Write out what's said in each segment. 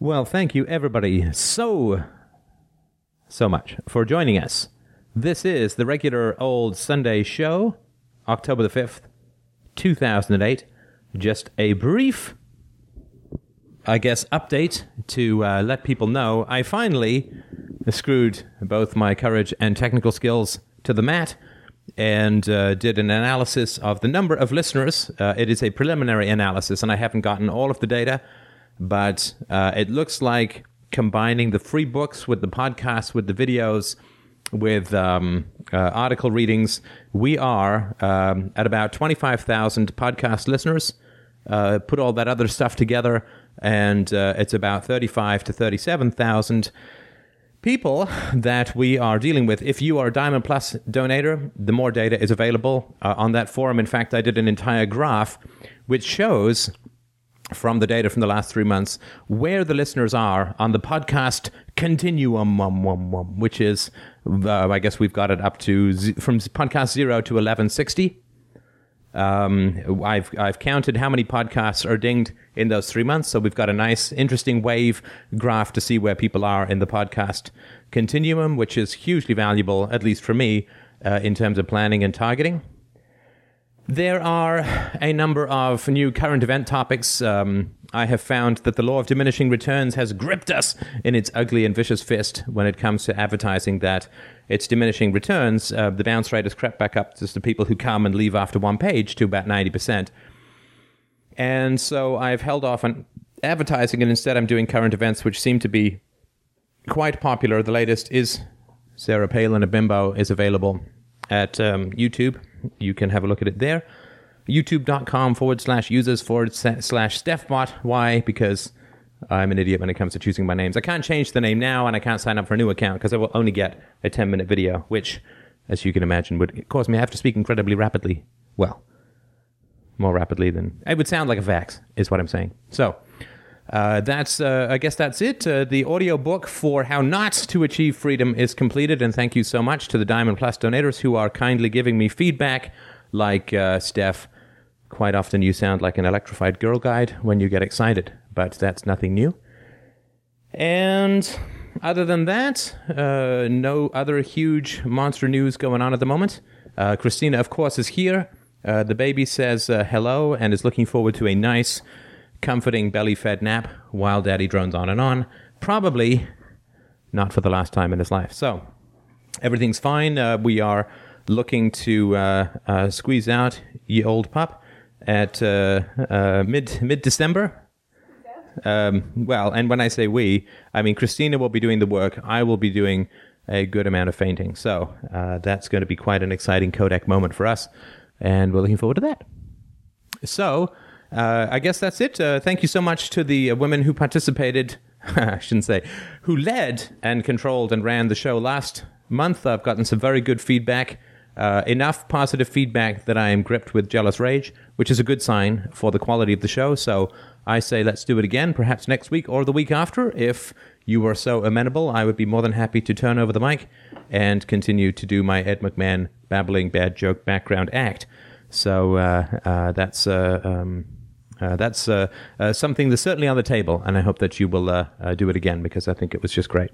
Well, thank you, everybody, so, so much for joining us. This is the regular old Sunday show, October the 5th, 2008. Just a brief, I guess, update to uh, let people know I finally screwed both my courage and technical skills to the mat and uh, did an analysis of the number of listeners. Uh, it is a preliminary analysis, and I haven't gotten all of the data, but uh, it looks like combining the free books with the podcasts, with the videos, with um, uh, article readings, we are um, at about 25,000 podcast listeners. Uh, put all that other stuff together, and uh, it's about 35 to 37,000 people that we are dealing with. If you are a Diamond Plus donator, the more data is available uh, on that forum. In fact, I did an entire graph which shows from the data from the last three months where the listeners are on the podcast continuum, um, um, um, which is, uh, I guess we've got it up to z- from podcast zero to 1160. Um, I've I've counted how many podcasts are dinged in those three months, so we've got a nice, interesting wave graph to see where people are in the podcast continuum, which is hugely valuable, at least for me, uh, in terms of planning and targeting. There are a number of new current event topics. Um, I have found that the law of diminishing returns has gripped us in its ugly and vicious fist when it comes to advertising that it's diminishing returns. Uh, the bounce rate has crept back up just to people who come and leave after one page to about 90%. And so I've held off on advertising and instead I'm doing current events, which seem to be quite popular. The latest is Sarah Palin, a bimbo, is available at um, YouTube. You can have a look at it there. YouTube.com forward slash users forward slash Stefbot. Why? Because I'm an idiot when it comes to choosing my names. I can't change the name now and I can't sign up for a new account because I will only get a 10 minute video, which, as you can imagine, would cause me to have to speak incredibly rapidly. Well, more rapidly than it would sound like a fax, is what I'm saying. So, uh, that's uh, I guess that's it. Uh, the audio book for how not to achieve freedom is completed, and thank you so much to the Diamond Plus donators who are kindly giving me feedback. Like uh, Steph, quite often you sound like an electrified girl guide when you get excited, but that's nothing new. And other than that, uh, no other huge monster news going on at the moment. Uh, Christina, of course, is here. the baby says hello and is looking forward to a nice comforting belly fed nap while daddy drones on and on. Probably not for the last time in his life. So everything's fine. Uh, we are looking to uh, uh, squeeze out ye old pup at uh, uh, mid mid December. Um, well, and when I say we, I mean Christina will be doing the work. I will be doing a good amount of fainting. So uh, that's going to be quite an exciting Kodak moment for us, and we're looking forward to that. So uh, I guess that's it. Uh, thank you so much to the uh, women who participated. I shouldn't say, who led and controlled and ran the show last month. I've gotten some very good feedback. Uh, enough positive feedback that I am gripped with jealous rage, which is a good sign for the quality of the show. So I say let's do it again, perhaps next week or the week after. If you are so amenable, I would be more than happy to turn over the mic and continue to do my Ed McMahon babbling bad joke background act. So uh, uh, that's um, uh, that's uh, uh, something that's certainly on the table, and I hope that you will uh, uh, do it again because I think it was just great.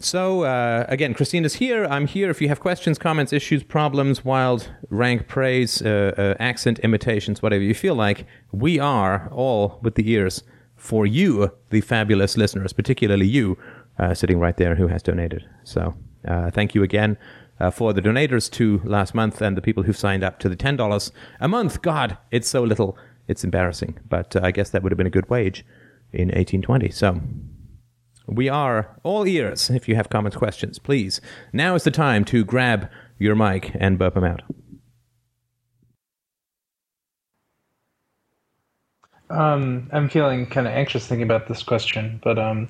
So, uh, again, Christina's here. I'm here. If you have questions, comments, issues, problems, wild rank praise, accent imitations, whatever you feel like, we are all with the ears for you, the fabulous listeners, particularly you sitting right there who has donated. So, thank you again. Uh, for the donators to last month and the people who've signed up to the $10 a month. God, it's so little it's embarrassing. But uh, I guess that would have been a good wage in 1820. So we are all ears. If you have comments, questions, please. Now is the time to grab your mic and burp them out. Um, I'm feeling kind of anxious thinking about this question, but um,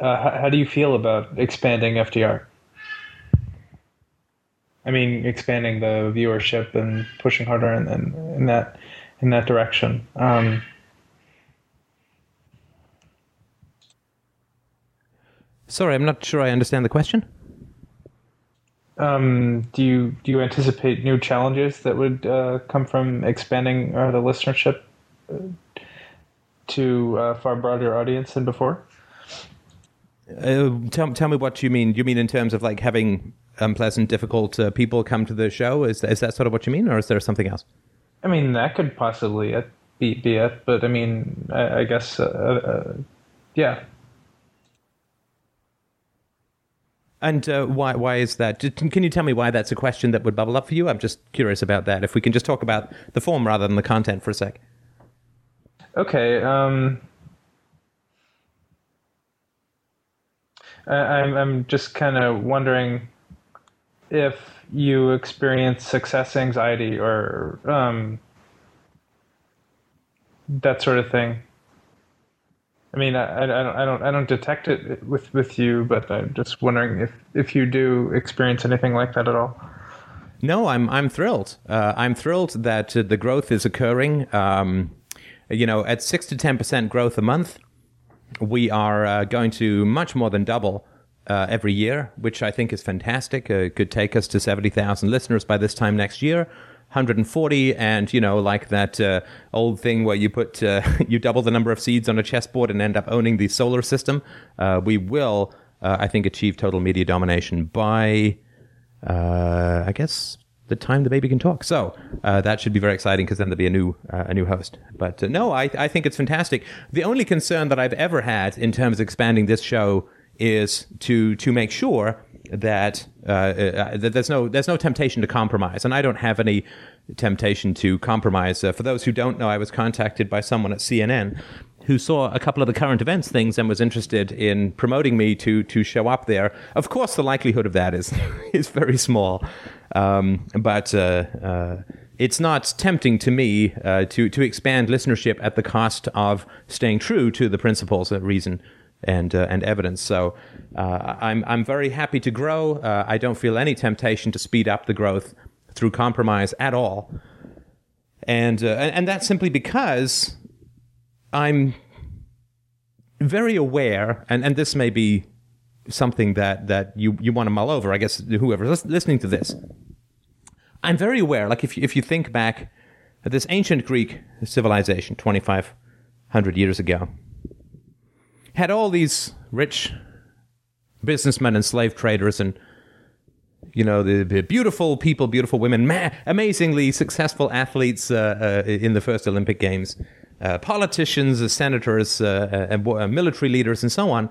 uh, how, how, do you feel about expanding FDR? I mean, expanding the viewership and pushing harder in, in, in that in that direction. Um, Sorry, I'm not sure I understand the question. Um, do you do you anticipate new challenges that would uh, come from expanding uh, the listenership uh, to a far broader audience than before. Uh, tell, tell me what you mean. Do you mean in terms of like having unpleasant, difficult uh, people come to the show? Is, is that sort of what you mean, or is there something else? I mean, that could possibly be, be it, but I mean, I, I guess, uh, uh, yeah. And uh, why why is that? Can you tell me why that's a question that would bubble up for you? I'm just curious about that. If we can just talk about the form rather than the content for a sec. Okay. Um, I, I'm I'm just kind of wondering if you experience success anxiety or um, that sort of thing. I mean, I, I, don't, I don't, I don't detect it with, with you, but I'm just wondering if, if you do experience anything like that at all. No, I'm, I'm thrilled. Uh, I'm thrilled that uh, the growth is occurring. Um, you know, at six to ten percent growth a month, we are uh, going to much more than double uh, every year, which I think is fantastic. Uh, could take us to 70,000 listeners by this time next year. 140 and you know like that uh, old thing where you put uh, you double the number of seeds on a chessboard and end up owning the solar system uh, we will uh, i think achieve total media domination by uh, i guess the time the baby can talk so that should be very exciting because then there'll be a new a new host but no I, I think it's fantastic the only concern that i've ever had in terms of expanding this show is to to make sure that, uh, uh, that there's no there's no temptation to compromise, and I don't have any temptation to compromise. Uh, for those who don't know, I was contacted by someone at CNN who saw a couple of the current events things and was interested in promoting me to to show up there. Of course, the likelihood of that is is very small, um, but. Uh, uh, it's not tempting to me uh, to to expand listenership at the cost of staying true to the principles of reason and uh, and evidence. So uh, I'm I'm very happy to grow. Uh, I don't feel any temptation to speed up the growth through compromise at all, and uh, and, and that's simply because I'm very aware, and, and this may be something that, that you, you want to mull over. I guess whoever's listening to this, I'm very aware. Like if you, if you think back at this ancient Greek civilization, 2,500 years ago had all these rich businessmen and slave traders and you know the, the beautiful people beautiful women ma- amazingly successful athletes uh, uh, in the first olympic games uh, politicians uh, senators uh, uh, military leaders and so on.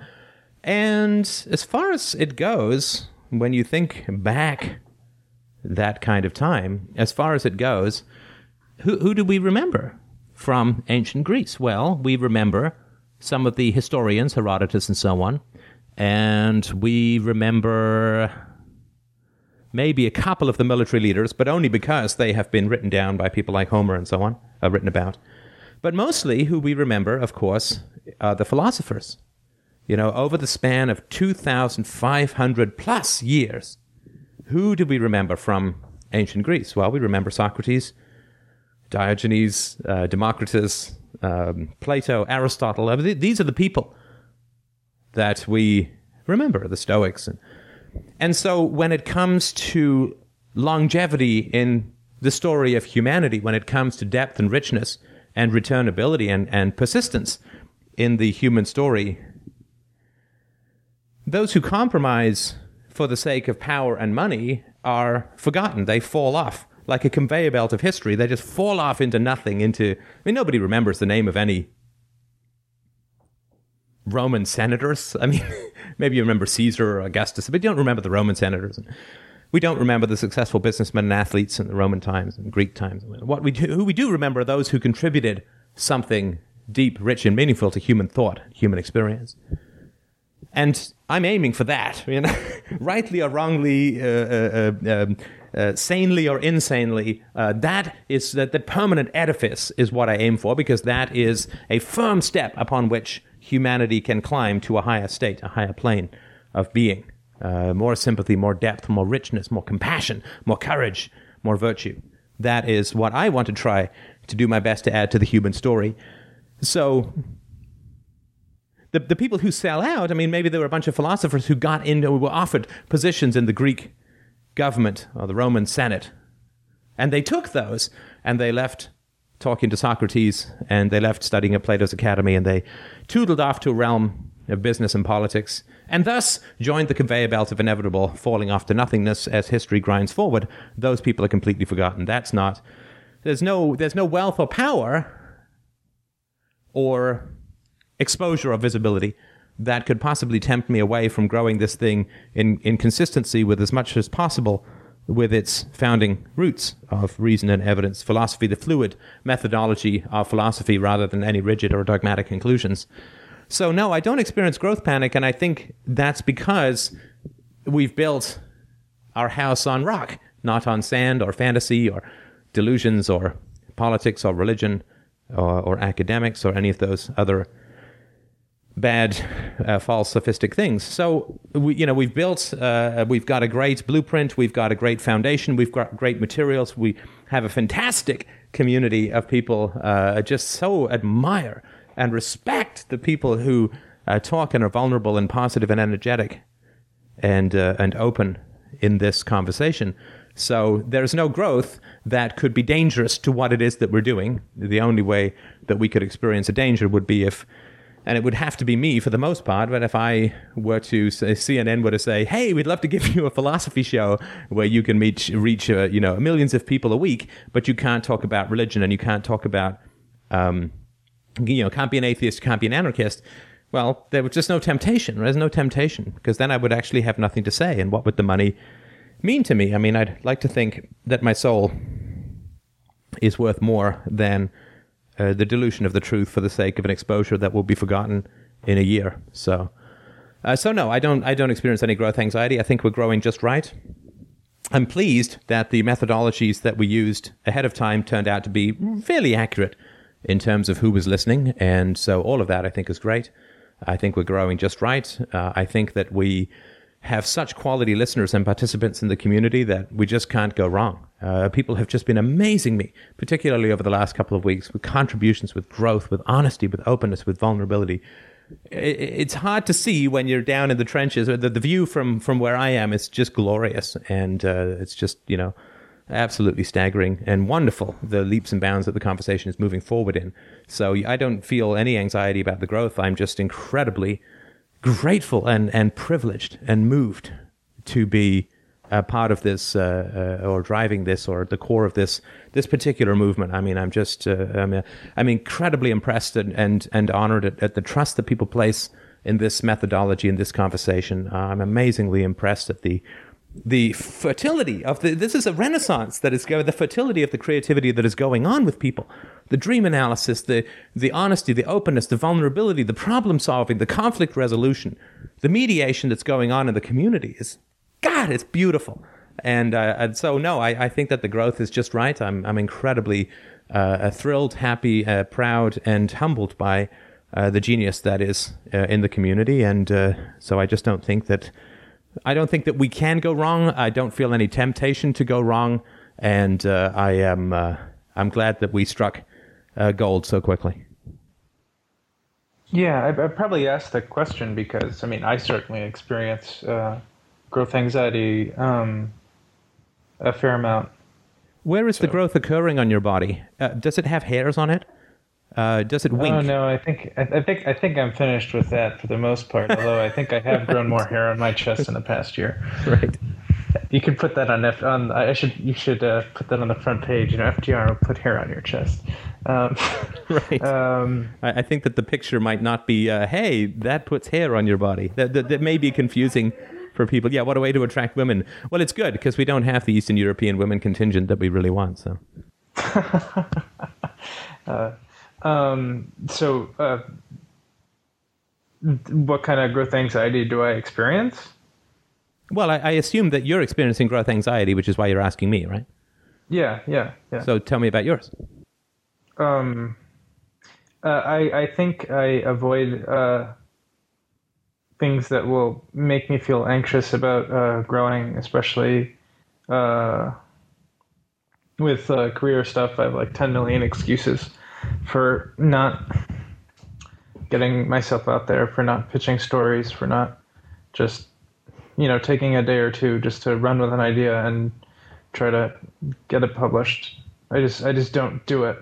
And as far as it goes when you think back that kind of time as far as it goes who, who do we remember from ancient greece? Well we remember some of the historians, Herodotus and so on, and we remember maybe a couple of the military leaders, but only because they have been written down by people like Homer and so on, uh, written about. But mostly, who we remember, of course, are the philosophers. You know, over the span of 2,500 plus years, who do we remember from ancient Greece? Well, we remember Socrates, Diogenes, uh, Democritus, um, Plato, Aristotle. These are the people that we remember, the Stoics. And, and so when it comes to longevity in the story of humanity, when it comes to depth and richness and returnability and, and persistence in the human story, those who compromise for the sake of power and money are forgotten. They fall off like a conveyor belt of history. They just fall off into nothing. Into I mean, nobody remembers the name of any Roman senators. I mean, maybe you remember Caesar or Augustus, but you don't remember the Roman senators. We don't remember the successful businessmen and athletes in the Roman times and Greek times. What we do, who we do remember are those who contributed something deep, rich, and meaningful to human thought, human experience. And I'm aiming for that. You know, rightly or wrongly, uh, uh, uh, um, uh, sanely or insanely, uh, that is that the permanent edifice is what I aim for because that is a firm step upon which humanity can climb to a higher state, a higher plane of being. Uh, more sympathy, more depth, more richness, more compassion, more courage, more virtue. That is what I want to try to do my best to add to the human story. So the, the people who sell out, I mean, maybe there were a bunch of philosophers who got into, were offered positions in the Greek government or the Roman Senate. And they took those and they left talking to Socrates, and they left studying at Plato's Academy, and they tootled off to a realm of business and politics, and thus joined the conveyor belt of inevitable falling off to nothingness as history grinds forward. Those people are completely forgotten. That's not. There's no. There's no wealth or power, or exposure or visibility that could possibly tempt me away from growing this thing in, in consistency with as much as possible with its founding roots of reason and evidence, philosophy, the fluid methodology of philosophy rather than any rigid or dogmatic conclusions. So, no, I don't experience growth panic, and I think that's because we've built our house on rock, not on sand or fantasy or delusions or politics or religion or, or academics or any of those other bad, uh, false, sophistic things. So we, you know, we've built, uh, we've got a great blueprint, we've got a great foundation, we've got great materials, we have a fantastic community of people. Uh, just so admire and respect the people who uh, talk and are vulnerable and positive and energetic, and uh, and open in this conversation. So there's no growth that could be dangerous to what it is that we're doing. The only way that we could experience a danger would be if and it would have to be me for the most part. But if I were to say, CNN were to say, "Hey, we'd love to give you a philosophy show where you can meet, reach, uh, you know, millions of people a week, but you can't talk about religion and you can't talk about, um, you know, can't be an atheist, can't be an anarchist." Well, there was just no temptation. There's no temptation because then I would actually have nothing to say. And what would the money mean to me? I mean, I'd like to think that my soul is worth more than uh, the dilution of the truth for the sake of an exposure that will be forgotten in a year. So, uh, so no, I don't. I don't experience any growth anxiety. I think we're growing just right. I'm pleased that the methodologies that we used ahead of time turned out to be fairly accurate in terms of who was listening, and so all of that I think is great. I think we're growing just right. Uh, I think that we have such quality listeners and participants in the community that we just can't go wrong. Uh, people have just been amazing me, particularly over the last couple of weeks, with contributions, with growth, with honesty, with openness, with vulnerability. It's hard to see when you're down in the trenches. The, the view from, from where I am is just glorious, and uh, it's just you know absolutely staggering and wonderful. The leaps and bounds that the conversation is moving forward in. So I don't feel any anxiety about the growth. I'm just incredibly grateful and, and privileged and moved to be a part of this uh, uh, or driving this or the core of this this particular movement. I mean, I'm just uh, I'm, I'm incredibly impressed and and, and honored at, at, the trust that people place in this methodology in this conversation. I'm amazingly impressed at the the fertility of the this is a renaissance that is going the fertility of the creativity that is going on with people the dream analysis the the honesty the openness the vulnerability the problem solving the conflict resolution the mediation that's going on in the community is god it's beautiful and uh, and so no I, I think that the growth is just right i'm i'm incredibly uh, thrilled happy uh, proud and humbled by uh, the genius that is uh, in the community and uh, so i just don't think that I don't think that we can go wrong. I don't feel any temptation to go wrong, and I am I'm glad that we struck gold so quickly. Yeah, I, I, probably asked the question because I mean I certainly experience uh, growth anxiety um, a fair amount. Where is so. the growth occurring on your body? Uh, does it have hairs on it? Uh, does it wink? Oh no, I think I, I, think I think I'm finished with that for the most part. Although I think I have grown more hair on my chest in the past year. Right. You could put that on F. On I should you should uh, put that on the front page. You know, FDR will put hair on your chest. Um, right. Um, I, I, think that the picture might not be. Uh, hey, that puts hair on your body. That, that that may be confusing for people. Yeah, what a way to attract women. Well, it's good because we don't have the Eastern European women contingent that we really want. So. uh, um, so, uh, what kind of growth anxiety do I experience? Well, I, I, assume that you're experiencing growth anxiety, which is why you're asking me, right? Yeah, yeah, yeah. So tell me about yours. Um, uh, I I think I avoid uh, things that will make me feel anxious about uh, growing, especially uh, with uh, career stuff. I have like 10 million excuses for not getting myself out there, for not pitching stories, for not just you know taking a day or two just to run with an idea and try to get it published. I just I just don't do it.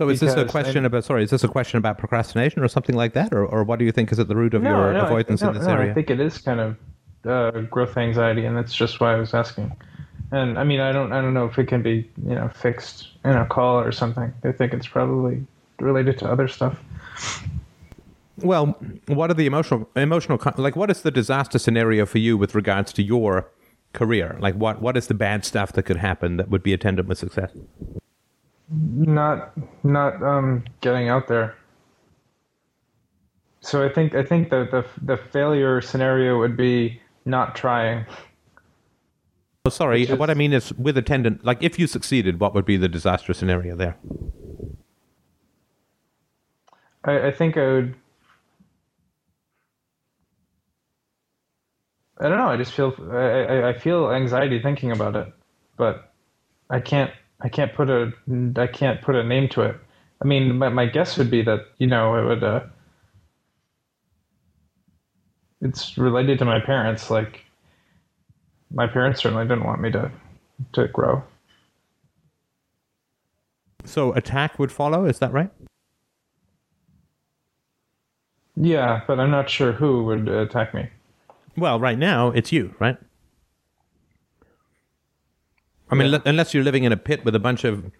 So is this a question about sorry? Is this a question about procrastination or something like that, or, or what do you think is at the root of No, your no, avoidance no, in this area? I think it is kind of uh, growth anxiety, and that's just why I was asking. And I mean, I don't, I don't know if it can be, you know, fixed in a call or something. I think it's probably related to other stuff. Well, what are the emotional emotional like? What is the disaster scenario for you with regards to your career? Like, what what is the bad stuff that could happen that would be attendant with success? Not, not um, getting out there. So I think, I think the the the failure scenario would be not trying. Oh, sorry. Is- what I mean is with attendant. Like, if you succeeded, what would be the disaster scenario there? I, I think I would. I don't know. I just feel I, I feel anxiety thinking about it, but I can't I can't put a I can't put a name to it. I mean, my, my guess would be that you know it would. Uh, it's related to my parents. Like my parents certainly didn't want me to to grow. So attack would follow. Is that right? Yeah, but I'm not sure who would attack me. Well, right now it's you, right? I mean, Yeah. le- unless you're living in a pit with a bunch of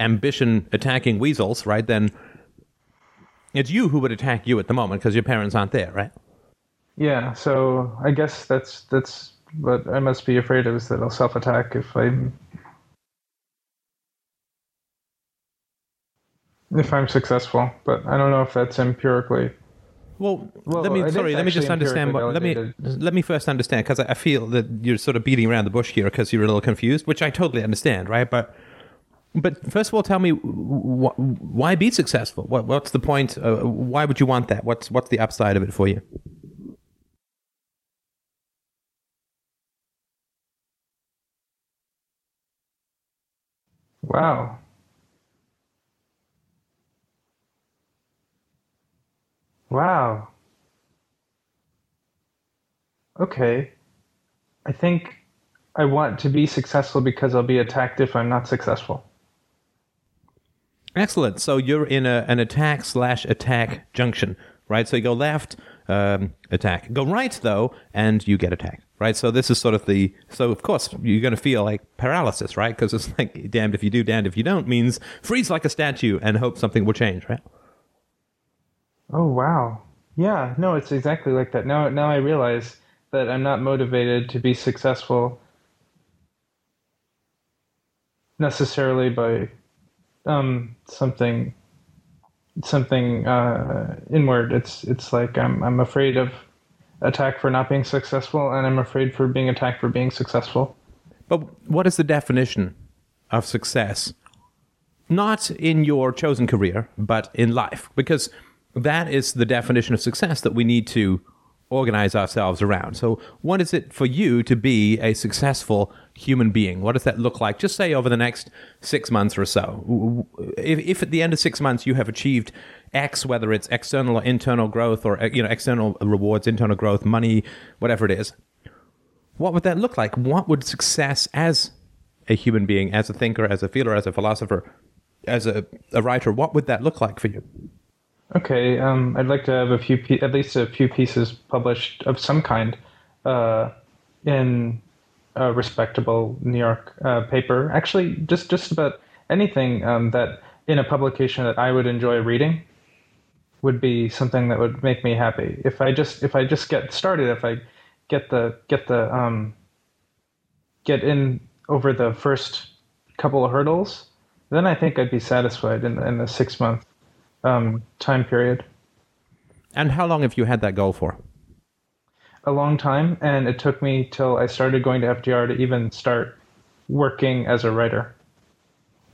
ambition attacking weasels, right? Then it's you who would attack you at the moment because your parents aren't there, right? Yeah, so I guess that's that's what I must be afraid of is that I'll self attack if I'm if I'm successful. But I don't know if that's empirically. Well, Well, let me sorry. Let me just understand. What, let me let me first understand because I I feel that you're sort of beating around the bush here because you're a little confused, which I totally understand, right? But but first of all, tell me wh- why be successful? What what's the point? Uh, why would you want that? What's what's the upside of it for you? Wow. Wow. Okay. I think I want to be successful because I'll be attacked if I'm not successful. Excellent. So you're in a, an attack slash attack junction, right? So you go left, um, attack. Go right though, and you get attacked, right? So this is sort of the. So of course you're going to feel like paralysis, right? Because it's like damned if you do, damned if you don't means freeze like a statue and hope something will change, right? Oh wow. Yeah, no, it's exactly like that. Now now I realize that I'm not motivated to be successful necessarily by um something something uh inward. It's it's like I'm I'm afraid of attack for not being successful and I'm afraid for being attacked for being successful. But what is the definition of success? Not in your chosen career, but in life, because that is the definition of success that we need to organize ourselves around. So, what is it for you to be a successful human being? What does that look like? Just say over the next six months or so. If, if at the end of six months you have achieved X, whether it's external or internal growth, or you know external rewards, internal growth, money, whatever it is, what would that look like? What would success as a human being, as a thinker, as a feeler, as a philosopher, as a, a writer, what would that look like for you? Okay, um, I'd like to have a few, at least a few pieces published of some kind, uh, in a respectable New York uh, paper. Actually, just just about anything um, that in a publication that I would enjoy reading would be something that would make me happy. If I just if I just get started, if I get the get the um, get in over the first couple of hurdles, then I think I'd be satisfied in in the six month um, time period. And how long have you had that goal for? A long time, and it took me till I started going to FDR to even start working as a writer.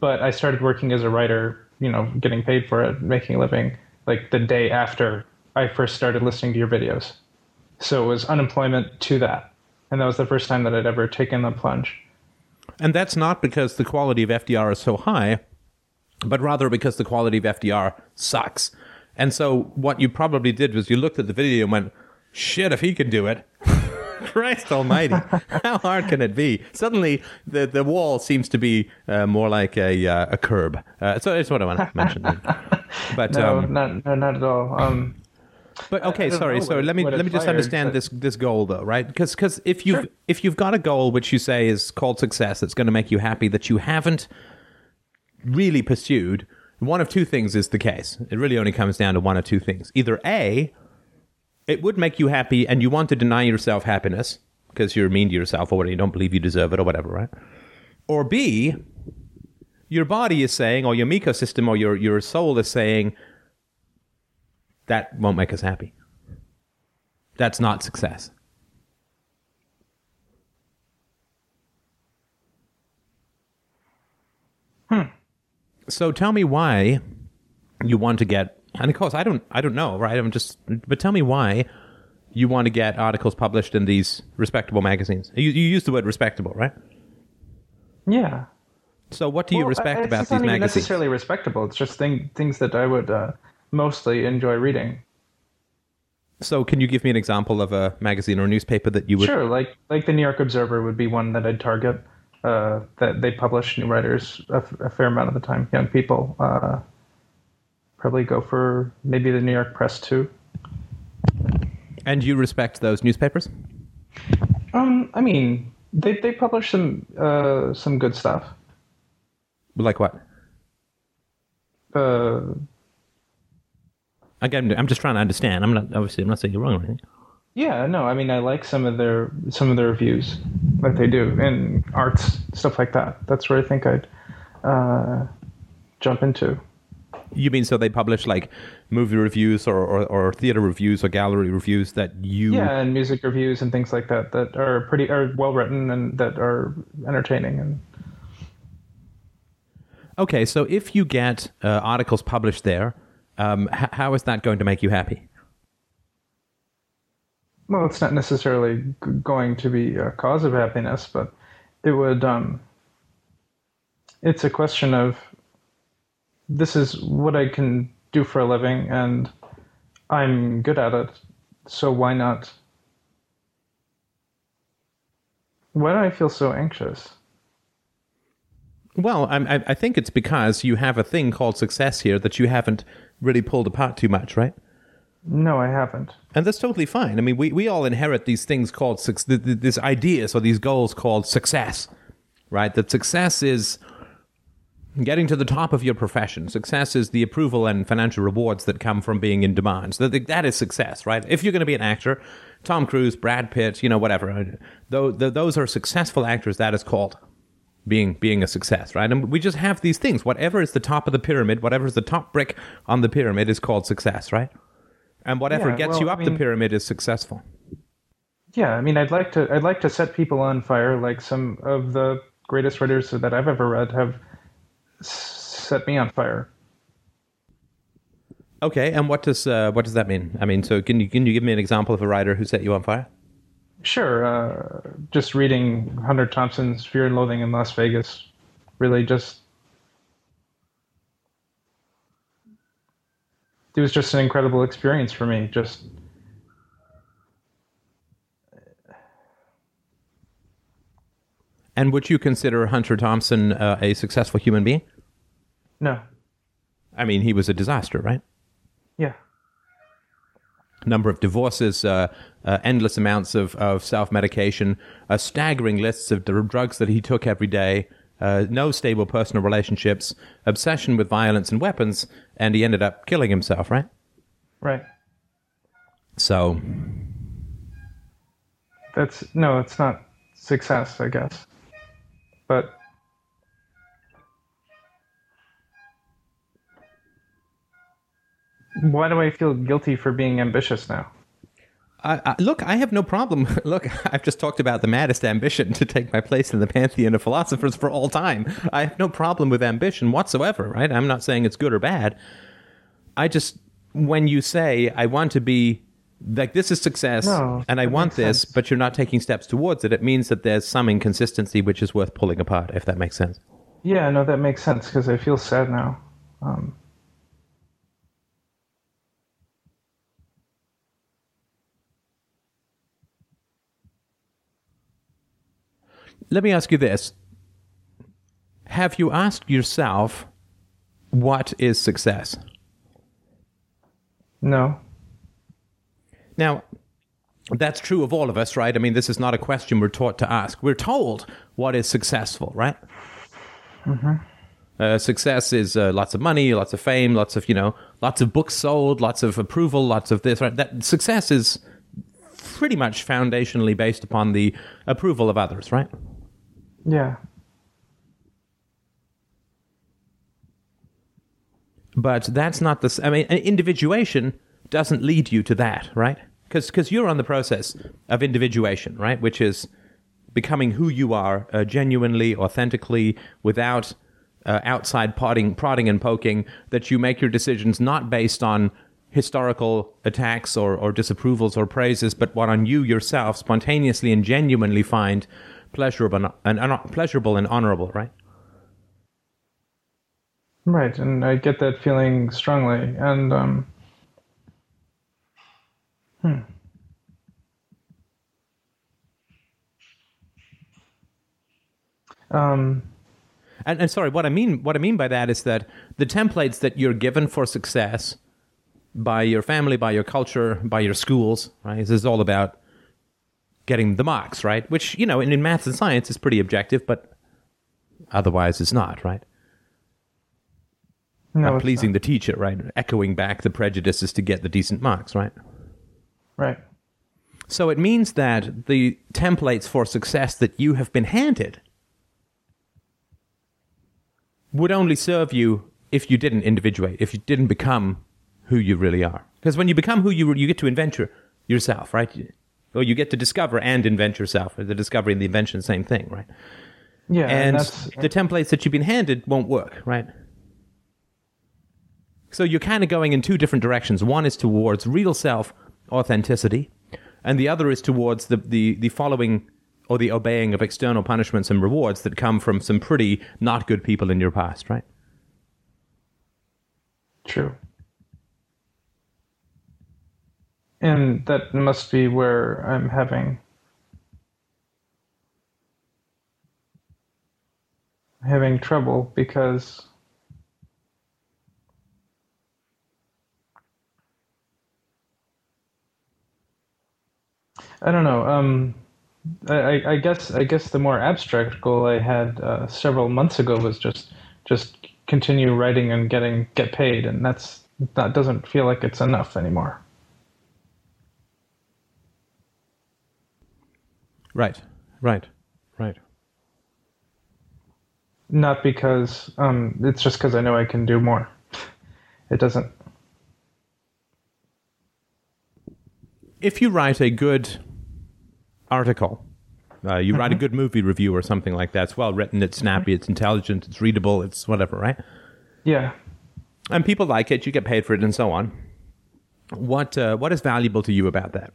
But I started working as a writer, you know, getting paid for it, making a living, like the day after I first started listening to your videos. So it was unemployment to that. And that was the first time that I'd ever taken the plunge. And that's not because the quality of FDR is so high, but rather because the quality of FDR sucks. And so what you probably did was you looked at the video and went, shit, if he can do it, Christ Almighty! How hard can it be? Suddenly, the the wall seems to be uh, more like a uh, a curb. Uh, so that's what I want to mention. But No, um, not no, not at all. Um, but okay, sorry. So let me let me just understand this this goal though, right? Because because if you Sure. if you've got a goal which you say is called success, that's going to make you happy that you haven't really pursued, one of two things is the case. It really only comes down to one of two things. Either A, it would make you happy and you want to deny yourself happiness because you're mean to yourself or you don't believe you deserve it or whatever, right? Or B, your body is saying, or your Miko system or your, your soul is saying, that won't make us happy. That's not success. Hmm. So tell me why you want to get and of course I don't I don't know, right? I'm just but tell me why you want to get articles published in these respectable magazines. You, you use the word respectable, right? yeah. So what do you Well, respect it's about these not magazines? necessarily respectable. It's just thing, things that I would uh, mostly enjoy reading. So can you give me an example of a magazine or newspaper that you would Sure, like like the New York Observer would be one that I'd target. Uh, that they publish new writers a, f- a fair amount of the time, young people. Uh, probably go for maybe the New York Press too. and you respect those newspapers? Um, I mean, they they publish some uh, some good stuff. Like what? Uh, Again, I'm just trying to understand. I'm not obviously I'm not saying you're wrong or anything. Yeah, no, I mean, I like some of their some of their reviews that they do in arts stuff like that. That's where I think I'd uh, jump into. You mean so they publish like movie reviews or, or, or theater reviews or gallery reviews that you Yeah, and music reviews and things like that that are pretty are well written and that are entertaining and Okay, so if you get uh, articles published there, um, h- how is that going to make you happy? Well, it's not necessarily going to be a cause of happiness, but it would. Um, it's a question of this is what I can do for a living, and I'm good at it. So why not? Why do I feel so anxious? Well, I, I think it's because you have a thing called success here that you haven't really pulled apart too much, right? No, I haven't. And that's totally fine. I mean, we, we all inherit these things called suc- th- th- these ideas or these goals called success, right? That success is getting to the top of your profession. Success is the approval and financial rewards that come from being in demand. So that, that is success, right? If you're going to be an actor, Tom Cruise, Brad Pitt, you know, whatever, uh, though, those are successful actors. That is called being being a success, right? And we just have these things. Whatever is the top of the pyramid, whatever is the top brick on the pyramid is called success, right? And whatever Yeah, gets well, you I up the pyramid is successful. Yeah, I mean, I'd like to. I'd like to set people on fire, like some of the greatest writers that I've ever read have set me on fire. Okay, and what does uh, what does that mean? I mean, so can you can you give me an example of a writer who set you on fire? Sure, uh, just reading Hunter Thompson's Fear and Loathing in Las Vegas really just. It was just an incredible experience for me. Just And would you consider Hunter Thompson uh, a successful human being? no, I mean, he was a disaster, right? yeah, Number of divorces, uh, uh, endless amounts of, of self medication, uh, staggering lists of dr- drugs that he took every day, uh, no stable personal relationships, obsession with violence and weapons, and he ended up killing himself, right? right. So, That's no, it's not success, I guess. But why do I feel guilty for being ambitious now? I, I, look, I have no problem. Look, I've just talked about the maddest ambition to take my place in the pantheon of philosophers for all time. I have no problem with ambition whatsoever, right? I'm not saying it's good or bad. I just, when you say, I want to be, like, this is success No, and I want this, sense. but you're not taking steps towards it, it means that there's some inconsistency which is worth pulling apart, if that makes sense. Yeah, no, that makes sense because I feel sad now. Um, Let me ask you this. Have you asked yourself what is success? No. Now, that's true of all of us, right? I mean, this is not a question we're taught to ask. We're told what is successful, right? Mm-hmm. Uh, success is uh, lots of money, lots of fame, lots of you know, lots of books sold, lots of approval, lots of this. Right? That success is pretty much foundationally based upon the approval of others, right? Yeah. But that's not the. I mean, individuation doesn't lead you to that, right? Because because you're on the process of individuation, right? Which is becoming who you are uh, genuinely, authentically, without uh, outside prodding, prodding and poking. That you make your decisions not based on historical attacks or, or disapprovals or praises, but what on you yourself spontaneously and genuinely find pleasurable and, and pleasurable and honorable, right? Right, and I get that feeling strongly, and um, hmm. Um, and, and sorry, what I mean what I mean by that is that the templates that you're given for success by your family, by your culture, by your schools, right? This is all about getting the marks, right? Which, you know, in, in maths and science is pretty objective, but otherwise it's not, right? No, not pleasing not. the teacher, right? Echoing back the prejudices to get the decent marks, right? Right. So it means that the templates for success that you have been handed would only serve you if you didn't individuate, if you didn't become who you really are. Because when you become who you you get to invent your, yourself, right? Or you get to discover and invent yourself. The discovery and the invention, same thing, right? Yeah, and, and the templates that you've been handed won't work, right? So you're kind of going in two different directions. One is towards real self authenticity, and the other is towards the, the, the following or the obeying of external punishments and rewards that come from some pretty not good people in your past, right? True. And that must be where I'm having having trouble because I don't know. Um, I, I guess I guess the more abstract goal I had uh, several months ago was just just continue writing and getting get paid, and that's that doesn't feel like it's enough anymore. Right, right, right. Not because um, it's just because I know I can do more. It doesn't. If you write a good article, uh, you mm-hmm. write a mm-hmm. good movie review or something like that. It's well written, it's snappy, it's intelligent, it's readable, it's whatever, right? Yeah. And people like it, you get paid for it, and so on. What uh, what is valuable to you about that?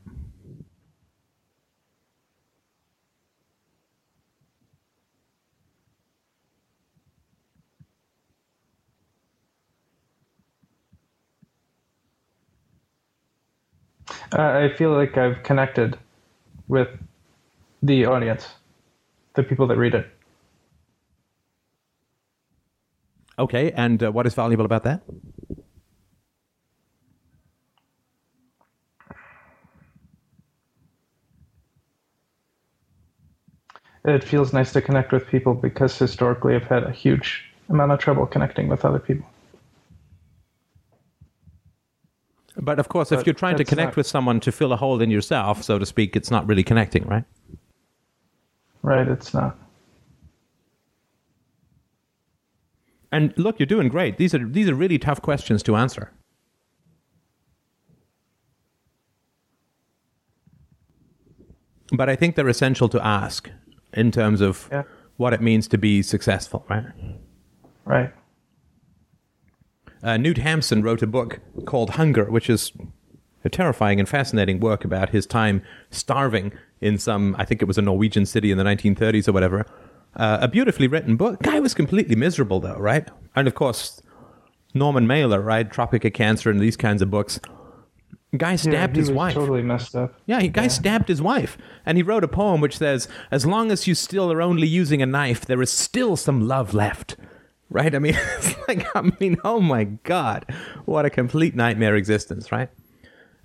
I feel like I've connected with the audience, the people that read it. Okay, and uh, what is valuable about that? It feels nice to connect with people because historically I've had a huge amount of trouble connecting with other people. But of course, but if you're trying to connect not... with someone to fill a hole in yourself, so to speak, it's not really connecting, right? Right, it's not. And look, you're doing great. These are these are really tough questions to answer. But I think they're essential to ask in terms of yeah. what it means to be successful, right? Right. Uh, Knut Hamsun wrote a book called Hunger, which is a terrifying and fascinating work about his time starving in some, I think it was a Norwegian city in the 1930s or whatever. Uh, a beautifully written book. Guy was completely miserable, though, right? And of course, Norman Mailer, right? Tropic of Cancer and these kinds of books. Guy stabbed yeah, his wife. Totally messed up. Yeah, he guy stabbed his wife, and he wrote a poem which says, "As long as you still are only using a knife, there is still some love left." Right? I mean, it's like, I mean, oh my god, what a complete nightmare existence, right?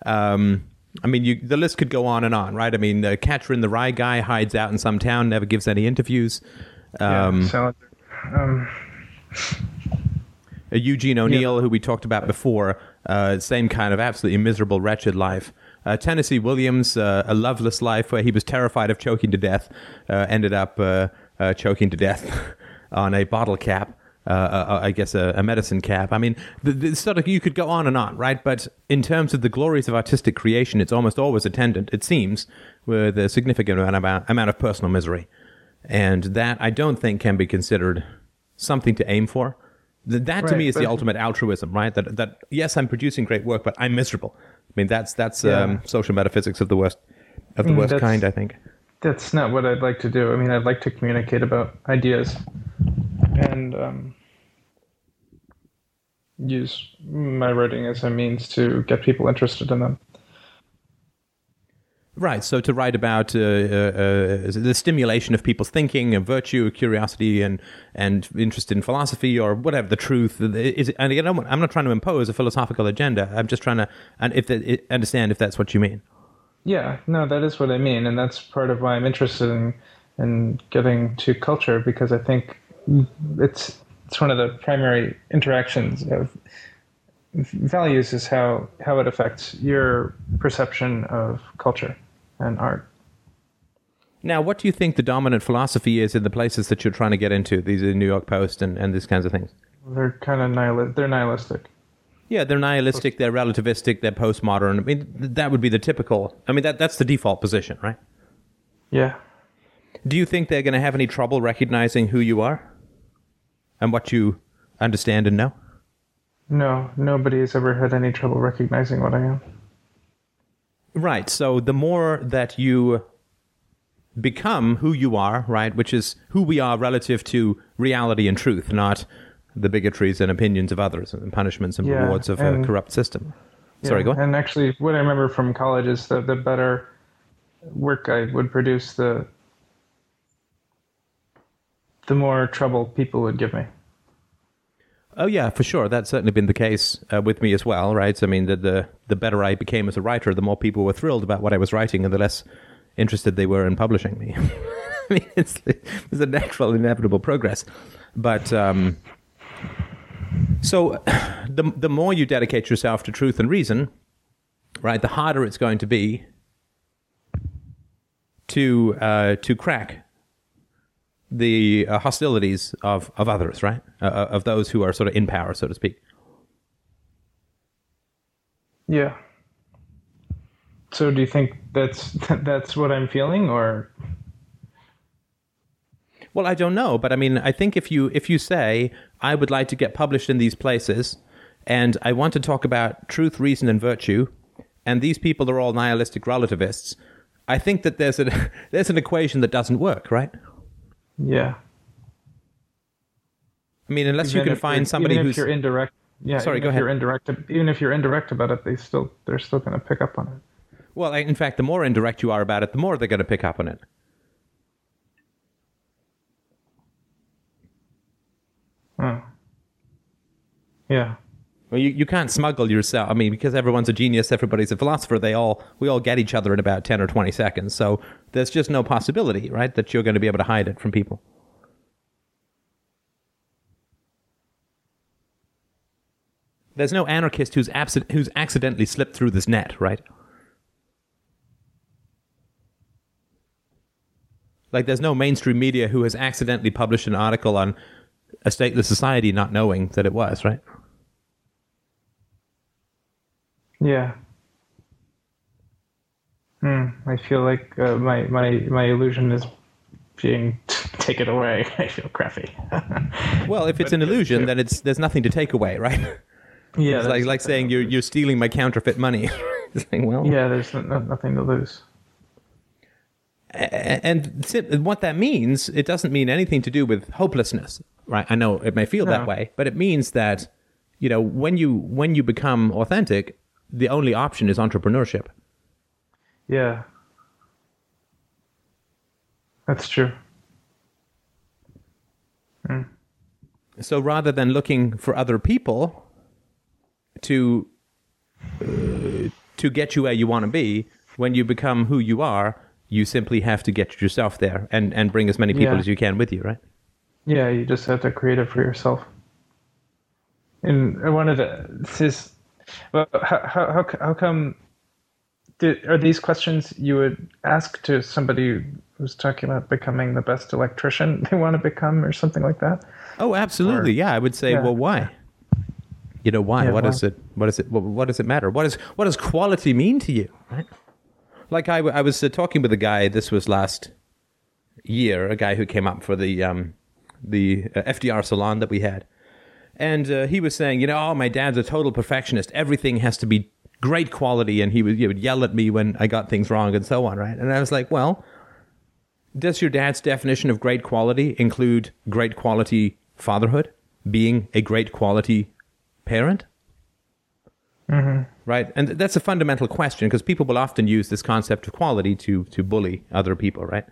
Um, I mean, you, the list could go on and on, right? I mean, uh, Catcher in the Rye guy hides out in some town, never gives any interviews. Um, yeah, so, um, uh, Eugene O'Neill, who we talked about before, uh, same kind of absolutely miserable, wretched life. Uh, Tennessee Williams, uh, a loveless life where he was terrified of choking to death, uh, ended up uh, choking to death on a bottle cap. Uh, I guess a, a, medicine cap. I mean, the, the, sort of you could go on and on, right? But in terms of the glories of artistic creation, it's almost always attendant, it seems, with a significant amount, amount of personal misery, and that I don't think can be considered something to aim for. That right, to me is the ultimate altruism, right? That that yes, I'm producing great work, but I'm miserable. I mean, that's that's yeah. um, social metaphysics of the worst of the mm, worst kind. I think that's not what I'd like to do. I mean, I'd like to communicate about ideas and um, use my writing as a means to get people interested in them. Right. So to write about uh, uh, uh, the stimulation of people's thinking, and virtue, curiosity, and and interest in philosophy or whatever the truth is. And again, I'm not trying to impose a philosophical agenda. I'm just trying to and if the, understand if that's what you mean. Yeah. No, that is what I mean, and that's part of why I'm interested in in getting to culture because I think it's it's one of the primary interactions of values is how how it affects your perception of culture and art. Now, what do you think the dominant philosophy is in the places that you're trying to get into? These are New York Post and, and these kinds of things. They're kind of nihil- They're nihilistic. Yeah, they're nihilistic. They're relativistic. They're postmodern. I mean, that would be the typical. I mean, that that's the default position, right? Yeah. Do you think they're going to have any trouble recognizing who you are and what you understand and know? No, nobody has ever had any trouble recognizing what I am. Right. So the more that you become who you are, right, which is who we are relative to reality and truth, not the bigotries and opinions of others and punishments and yeah, rewards of and, a corrupt system. Yeah, Sorry, go ahead. And actually, what I remember from college is that the better work I would produce, the the more trouble people would give me. Oh yeah, for sure. That's certainly been the case uh, with me as well, right? I mean, the, the the better I became as a writer, the more people were thrilled about what I was writing, and the less interested they were in publishing me. I mean, it's, it's a natural, inevitable progress. But um, so, the the more you dedicate yourself to truth and reason, right, the harder it's going to be to uh, to crack the uh, hostilities of, of others, right? Uh, uh, of those who are sort of in power, so to speak. Yeah. So, do you think that's that's what I'm feeling, or? Well, I don't know, but I mean, I think if you if you say I would like to get published in these places, and I want to talk about truth, reason, and virtue, and these people are all nihilistic relativists, I think that there's a there's an equation that doesn't work, right? Yeah. I mean, unless even you can find somebody even who's if you're indirect. Yeah. Sorry, go ahead. You're indirect. Even if you're indirect about it, they still they're still going to pick up on it. Well, in fact, the more indirect you are about it, the more they're going to pick up on it. Oh. Yeah. Well, you, you can't smuggle yourself. I mean, because everyone's a genius, everybody's a philosopher. They all we all get each other in about ten or twenty seconds. So there's just no possibility, right, that you're going to be able to hide it from people. There's no anarchist who's absent, who's accidentally slipped through this net, right? Like, there's no mainstream media who has accidentally published an article on a stateless society not knowing that it was, right? Yeah. Hmm. I feel like uh, my my my illusion is being t- taken away. I feel crappy. well, if it's an illusion, then it's there's nothing to take away, right? Yeah, it's like like saying you're you're stealing my counterfeit money. saying, well, yeah, there's no, nothing to lose. And what that means, it doesn't mean anything to do with hopelessness, right? I know it may feel no. that way, but it means that you know when you when you become authentic, the only option is entrepreneurship. Yeah. That's true. So rather than looking for other people to uh, to get you where you want to be, when you become who you are, you simply have to get yourself there and and bring as many people Yeah. as you can with you, right? Yeah, you just have to create it for yourself. And I wanted to this well how how how, how come did, are these questions you would ask to somebody who's talking about becoming the best electrician they want to become or something like that? Oh, absolutely. Or- yeah, I would say, yeah. well, why? You know, why? Yeah, what why? is it? What is it? What, what does it matter? What is what does quality mean to you? Right? Like I was uh, talking with a guy. This was last year. A guy who came up for the um, the uh, FDR salon that we had, and uh, he was saying, you know, oh, my dad's a total perfectionist. Everything has to be great quality, and he would, he would yell at me when I got things wrong, and so on. Right? And I was like, well, does your dad's definition of great quality include great quality fatherhood, being a great quality parent? Right, and that's a fundamental question because people will often use this concept of quality to to bully other people, right?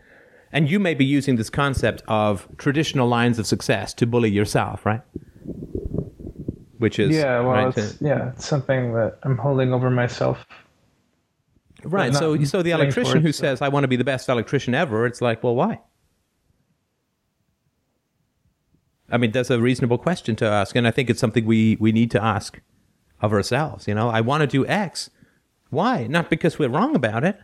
And you may be using this concept of traditional lines of success to bully yourself, right? Which is Yeah, well, right, it's, uh, yeah, it's something that I'm holding over myself. right. So, so the electrician who towards that. says, "I want to be the best electrician ever," it's like, well, why? I mean, that's a reasonable question to ask, and I think it's something we we need to ask of ourselves. You know, I want to do X. Why? Not because we're wrong about it,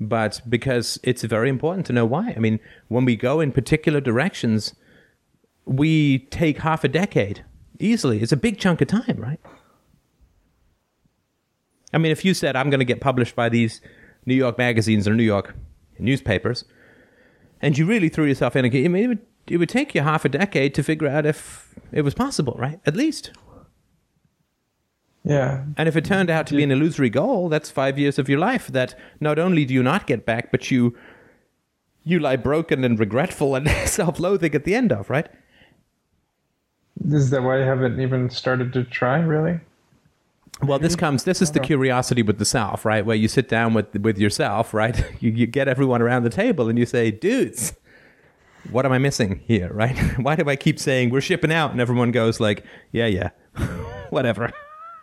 but because it's very important to know why. I mean, when we go in particular directions, we take half a decade easily. It's a big chunk of time, right? I mean, if you said, I'm going to get published by these New York magazines or New York newspapers, and you really threw yourself in, I mean, it would, it would take you half a decade to figure out if it was possible, right? At least. Yeah, And if it turned out to be an illusory goal, that's five years of your life that not only do you not get back, but you you lie broken and regretful and self-loathing at the end of, right? Is that why I haven't even started to try? Really? Well, this comes. This is the curiosity with the self, right? Where you sit down with with yourself, right? You, you get everyone around the table and you say, "Dudes, what am I missing here?" Right? Why do I keep saying we're shipping out, and everyone goes like, "Yeah, yeah, whatever,"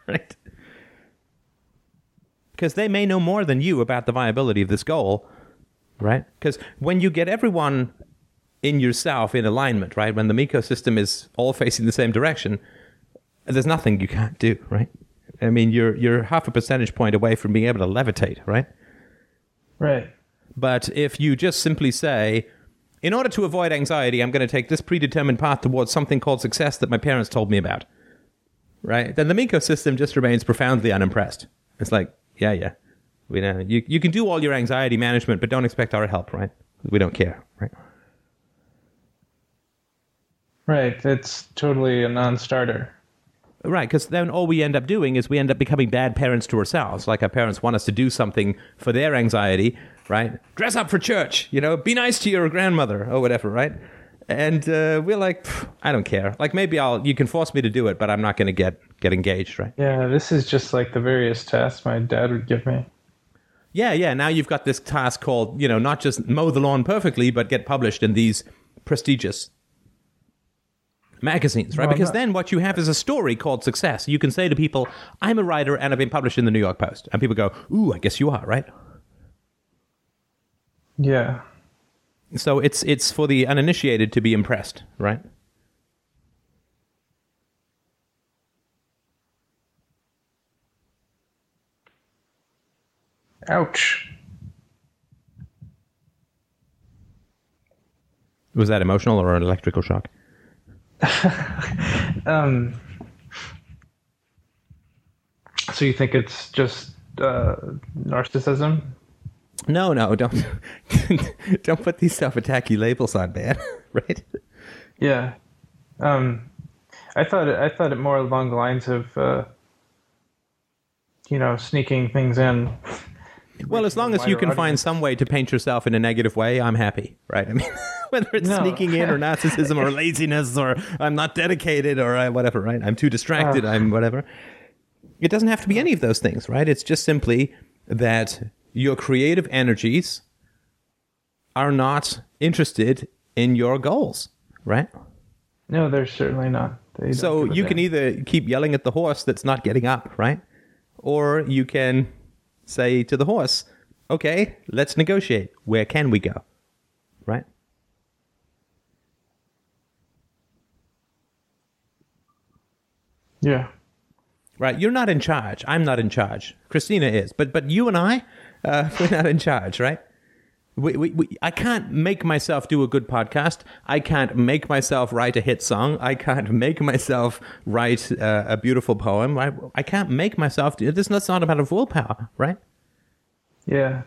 right? Because they may know more than you about the viability of this goal, right? Because when you get everyone in yourself in alignment, right? When the ecosystem is all facing the same direction, there's nothing you can't do, right? I mean, you're you're half a percentage point away from being able to levitate, right? Right. But if you just simply say, in order to avoid anxiety, I'm going to take this predetermined path towards something called success that my parents told me about, right? Then the ecosystem just remains profoundly unimpressed. It's like, yeah, yeah, we know you you can do all your anxiety management, but don't expect our help, right? We don't care, right? Right. It's totally a non-starter. Right, because then all we end up doing is we end up becoming bad parents to ourselves. Like our parents want us to do something for their anxiety, right? Dress up for church, you know, be nice to your grandmother or whatever, right? And uh, we're like, I don't care. Like maybe I'll, you can force me to do it, but I'm not going to get get engaged, right? Yeah, this is just like the various tasks my dad would give me. Yeah, yeah. Now you've got this task called, you know, not just mow the lawn perfectly, but get published in these prestigious magazines, right? Well, because then what you have is a story called success. You can say to people, I'm a writer and I've been published in the New York Post. And people go, Ooh, I guess you are, right? Yeah. So it's it's for the uninitiated to be impressed, right? Ouch. Was that emotional or an electrical shock? Um. So you think it's just uh, narcissism? No, no, don't don't put these self-attacky labels on, man. right? Yeah. Um, I thought it, I thought it more along the lines of, uh, you know, sneaking things in. Well, as long as you can find some way to paint yourself in a negative way, I'm happy, right? I mean, whether it's No. sneaking in or narcissism or laziness or I'm not dedicated or I, whatever, right? I'm too distracted, Uh. I'm whatever. It doesn't have to be any of those things, right? It's just simply that your creative energies are not interested in your goals, right? No, they're certainly not. They So you can either keep yelling at the horse that's not getting up, right? Or you can say to the horse, okay, let's negotiate. Where can we go? Right? Yeah. Right. You're not in charge. I'm not in charge. Christina is. But but you and I, uh, we're not in charge, right? We, we, we, I can't make myself do a good podcast. I can't make myself write a hit song. I can't make myself write uh, a beautiful poem. I, I can't make myself do this. That's not about of willpower, right? Yeah.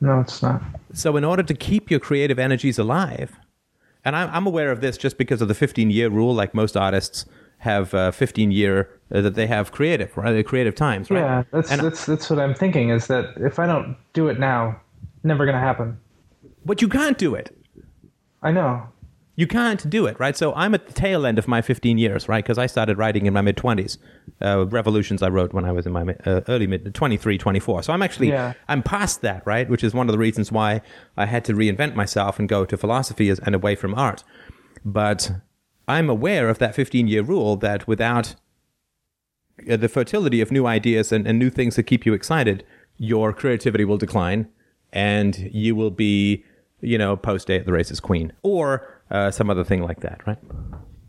No, it's not. So, in order to keep your creative energies alive, and I'm, I'm aware of this just because of the 15 year rule, like most artists have uh, 15 year uh, that they have creative, right? The creative times, right? Yeah, that's And- that's that's what I'm thinking is that if I don't do it now, never gonna happen. But you can't do it. I know. You can't do it, right? So I'm at the tail end of my 15 years, right? Because I started writing in my mid 20s. Uh, revolutions I wrote when I was in my uh, early mid 23, 24. So I'm actually Yeah. I'm past that, right? Which is one of the reasons why I had to reinvent myself and go to philosophy as, and away from art. But I'm aware of that 15 year rule that without uh, the fertility of new ideas and, and new things that keep you excited, your creativity will decline and you will be, you know, post day at the races queen or uh, some other thing like that, right?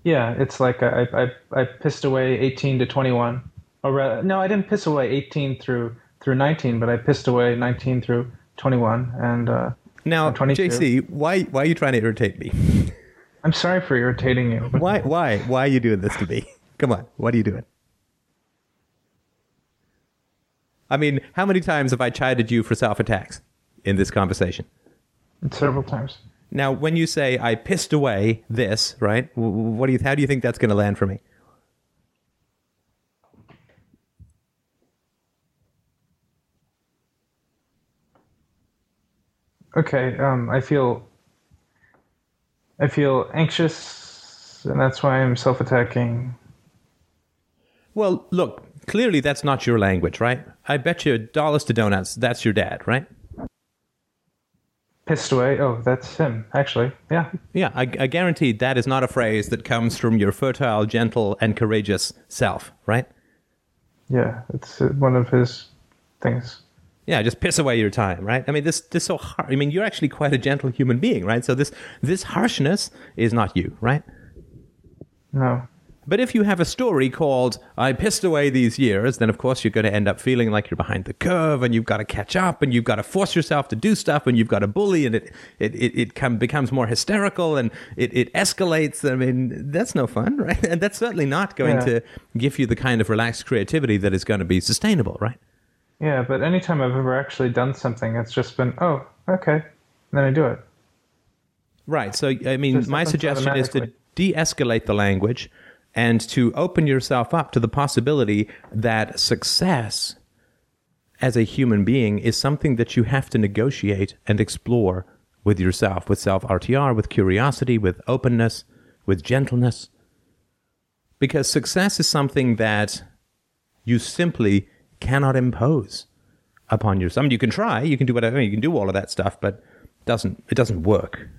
Yeah, it's like I I I pissed away 18 to 21. Or rather, no, I didn't piss away 18 through through 19, but I pissed away 19 through 21. And uh, Now, I'm 22. JC, why why are you trying to irritate me? I'm sorry for irritating you. Why why why are you doing this to me? Come on, what are you doing? I mean, how many times have I chided you for self attacks in this conversation? several times. Now, when you say I pissed away this, right? wh- wh- What do you? How do you think that's going to land for me? Okay, um, I feel I feel anxious, and that's why I'm self-attacking. Well, look, clearly that's not your language, right? I bet you dollars to donuts that's your dad, right? Pissed away. Oh, that's him. Actually, yeah. Yeah, I, I guarantee that is not a phrase that comes from your fertile, gentle, and courageous self, right? Yeah, it's uh, one of his things. Yeah, just piss away your time, right? I mean, this this so hard. I mean, you're actually quite a gentle human being, right? So this this harshness is not you, right? No. But if you have a story called "I pissed away these years," then of course you're going to end up feeling like you're behind the curve, and you've got to catch up, and you've got to force yourself to do stuff, and you've got to bully, and it it it, it come, becomes more hysterical, and it, it escalates. I mean, that's no fun, right? And that's certainly not going Yeah. to give you the kind of relaxed creativity that is going to be sustainable, right? Yeah, but anytime I've ever actually done something, it's just been, oh, okay, and then I do it. Right. So, I mean, Just my suggestion is to de escalate the language and to open yourself up to the possibility that success as a human being is something that you have to negotiate and explore with yourself, with self RTR, with curiosity, with openness, with gentleness. Because success is something that you simply cannot impose upon yourself. I mean, you can try, you can do whatever, you can do all of that stuff, but it doesn't it doesn't work.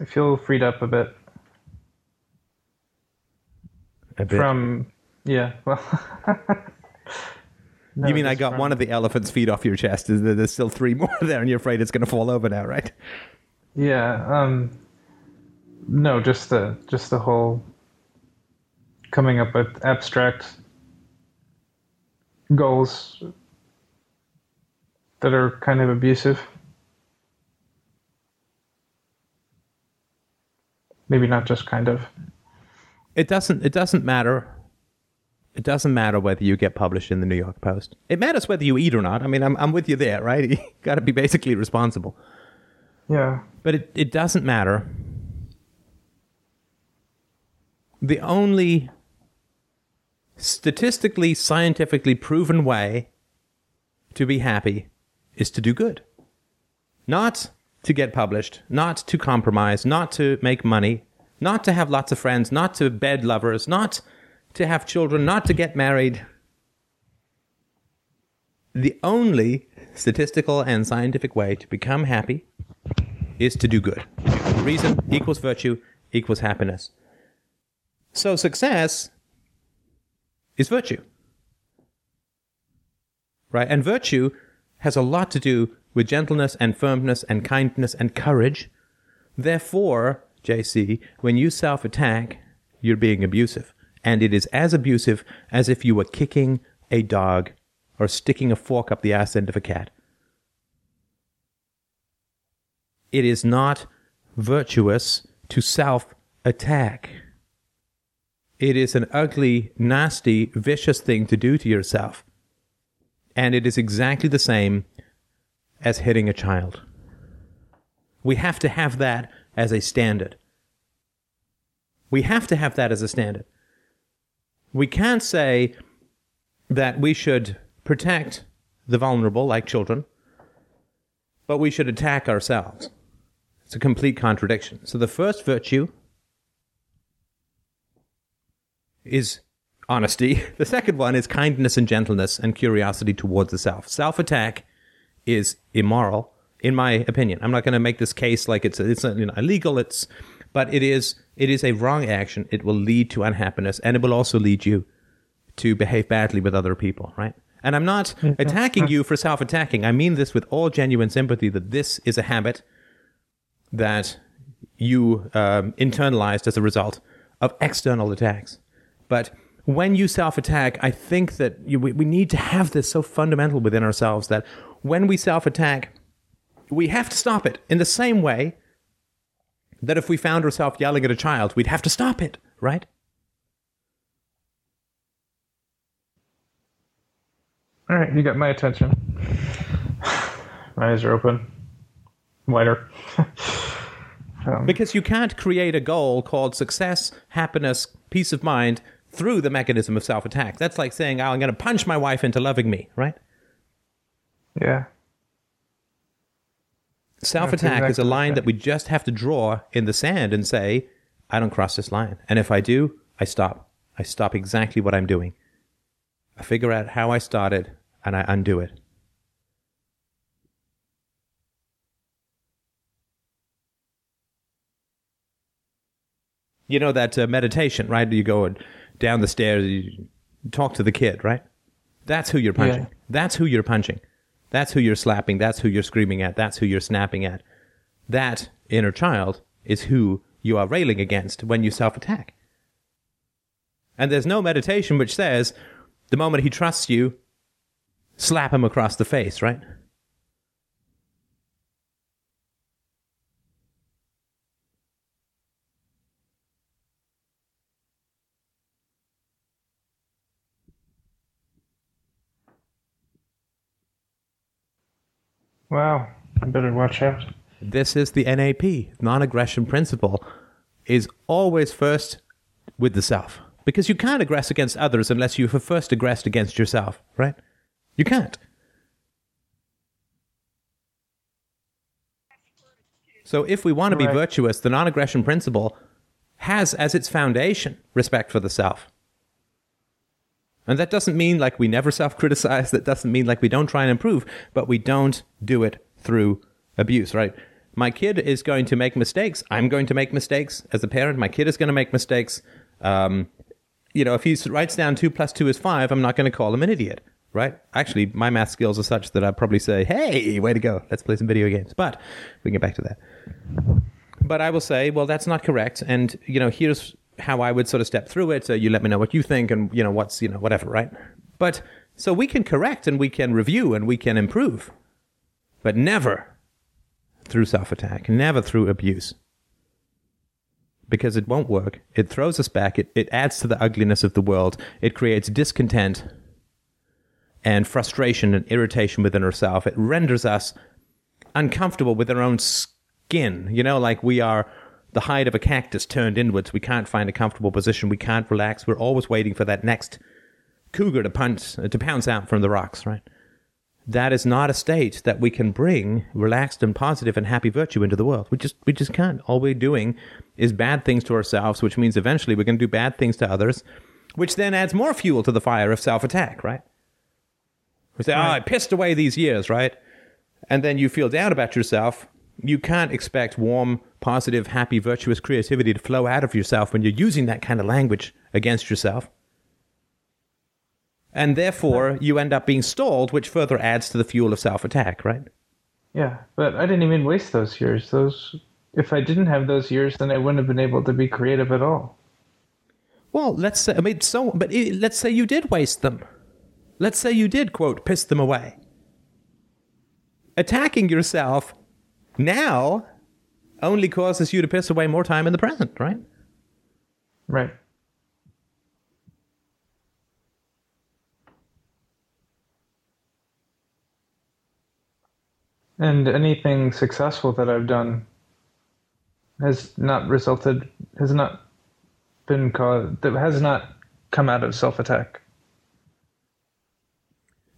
I feel freed up a bit A bit. from, yeah, well. No, you mean I got from- one of the elephant's feet off your chest? There's still three more there, and you're afraid it's going to fall over now, right? Yeah, um, no, just the just the whole coming up with abstract goals that are kind of abusive. Maybe not just kind of. It doesn't. It doesn't matter. It doesn't matter whether you get published in the New York Post. It matters whether you eat or not. I mean, I'm I'm with you there, right? You got to be basically responsible. Yeah. But it, it doesn't matter. The only statistically, scientifically proven way to be happy is to do good. Not to get published, not to compromise, not to make money, not to have lots of friends, not to bed lovers, not to have children, not to get married. The only statistical and scientific way to become happy is to do good. Reason equals virtue equals happiness. So success is virtue. Right? And virtue has a lot to do with gentleness and firmness and kindness and courage. Therefore, JC, when you self attack, you're being abusive. And it is as abusive as if you were kicking a dog or sticking a fork up the ass end of a cat. It is not virtuous to self attack. It is an ugly, nasty, vicious thing to do to yourself. And it is exactly the same as hitting a child. We have to have that as a standard. We have to have that as a standard. We can't say that we should protect the vulnerable, like children, but we should attack ourselves. It's a complete contradiction. So the first virtue is honesty. The second one is kindness and gentleness and curiosity towards the self. Self attack is immoral, in my opinion. I'm not going to make this case like it's it's you know, illegal. It's but it is it is a wrong action. It will lead to unhappiness, and it will also lead you to behave badly with other people. Right. And I'm not attacking you for self attacking. I mean this with all genuine sympathy that this is a habit that you um, internalized as a result of external attacks. But when you self attack, I think that you, we, we need to have this so fundamental within ourselves that when we self attack, we have to stop it in the same way that if we found ourselves yelling at a child, we'd have to stop it, right? All right, you got my attention. my eyes are open, wider. um, because you can't create a goal called success, happiness, peace of mind through the mechanism of self attack. That's like saying, oh, I'm going to punch my wife into loving me, right? Yeah. Self attack exactly is a line that we just have to draw in the sand and say, I don't cross this line. And if I do, I stop. I stop exactly what I'm doing. I figure out how I started and I undo it. You know that uh, meditation, right? You go down the stairs, you talk to the kid, right? That's who you're punching. Yeah. That's who you're punching. That's who you're slapping. That's who you're screaming at. That's who you're snapping at. That inner child is who you are railing against when you self attack. And there's no meditation which says the moment he trusts you, slap him across the face, right? Wow, I better watch out. This is the NAP, non aggression principle, is always first with the self. Because you can't aggress against others unless you have first aggressed against yourself, right? You can't. So if we want to be right. virtuous, the non aggression principle has as its foundation respect for the self. And that doesn't mean like we never self criticize. That doesn't mean like we don't try and improve, but we don't do it through abuse, right? My kid is going to make mistakes. I'm going to make mistakes as a parent. My kid is going to make mistakes. Um, you know, if he writes down two plus two is five, I'm not going to call him an idiot, right? Actually, my math skills are such that I'd probably say, hey, way to go. Let's play some video games. But we can get back to that. But I will say, well, that's not correct. And, you know, here's how I would sort of step through it. So you let me know what you think and, you know, what's, you know, whatever, right? But so we can correct and we can review and we can improve, but never through self attack, never through abuse. Because it won't work. It throws us back. It, it adds to the ugliness of the world. It creates discontent and frustration and irritation within ourselves. It renders us uncomfortable with our own skin. You know, like we are the hide of a cactus turned inwards. We can't find a comfortable position. We can't relax. We're always waiting for that next cougar to punch uh, to pounce out from the rocks, right? that is not a state that we can bring relaxed and positive and happy virtue into the world. We just we just can't. All we're doing is bad things to ourselves, which means eventually we're going to do bad things to others, which then adds more fuel to the fire of self-attack, right? We say, "Oh, I pissed away these years," right? And then you feel down about yourself. You can't expect warm, positive, happy, virtuous creativity to flow out of yourself when you're using that kind of language against yourself. And therefore, you end up being stalled, which further adds to the fuel of self attack, right? Yeah, but I didn't even waste those years. Those if I didn't have those years, then I wouldn't have been able to be creative at all. Well, let's say, I mean, so, but it, let's say you did waste them. Let's say you did, quote, piss them away. Attacking yourself now only causes you to piss away more time in the present, right? Right. And anything successful that I've done has not resulted, has not been caused, that has not come out of self attack.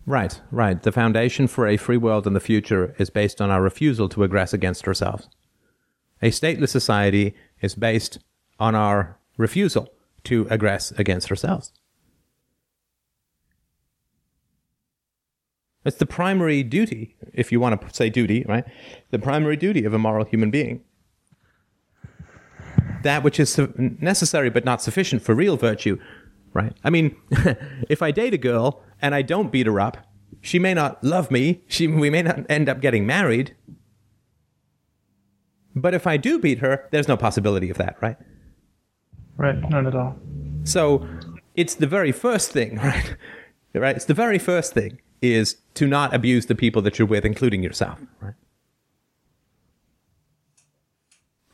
Right, right. The foundation for a free world in the future is based on our refusal to aggress against ourselves. A stateless society is based on our refusal to aggress against ourselves. It's the primary duty, if you want to say duty, right? The primary duty of a moral human being. That which is necessary but not sufficient for real virtue, right? I mean, if I date a girl and I don't beat her up, she may not love me. She, we may not end up getting married. But if I do beat her, there's no possibility of that, right? Right, not at all. So it's the very first thing, right? Right? It's the very first thing is to not abuse the people that you're with, including yourself, right?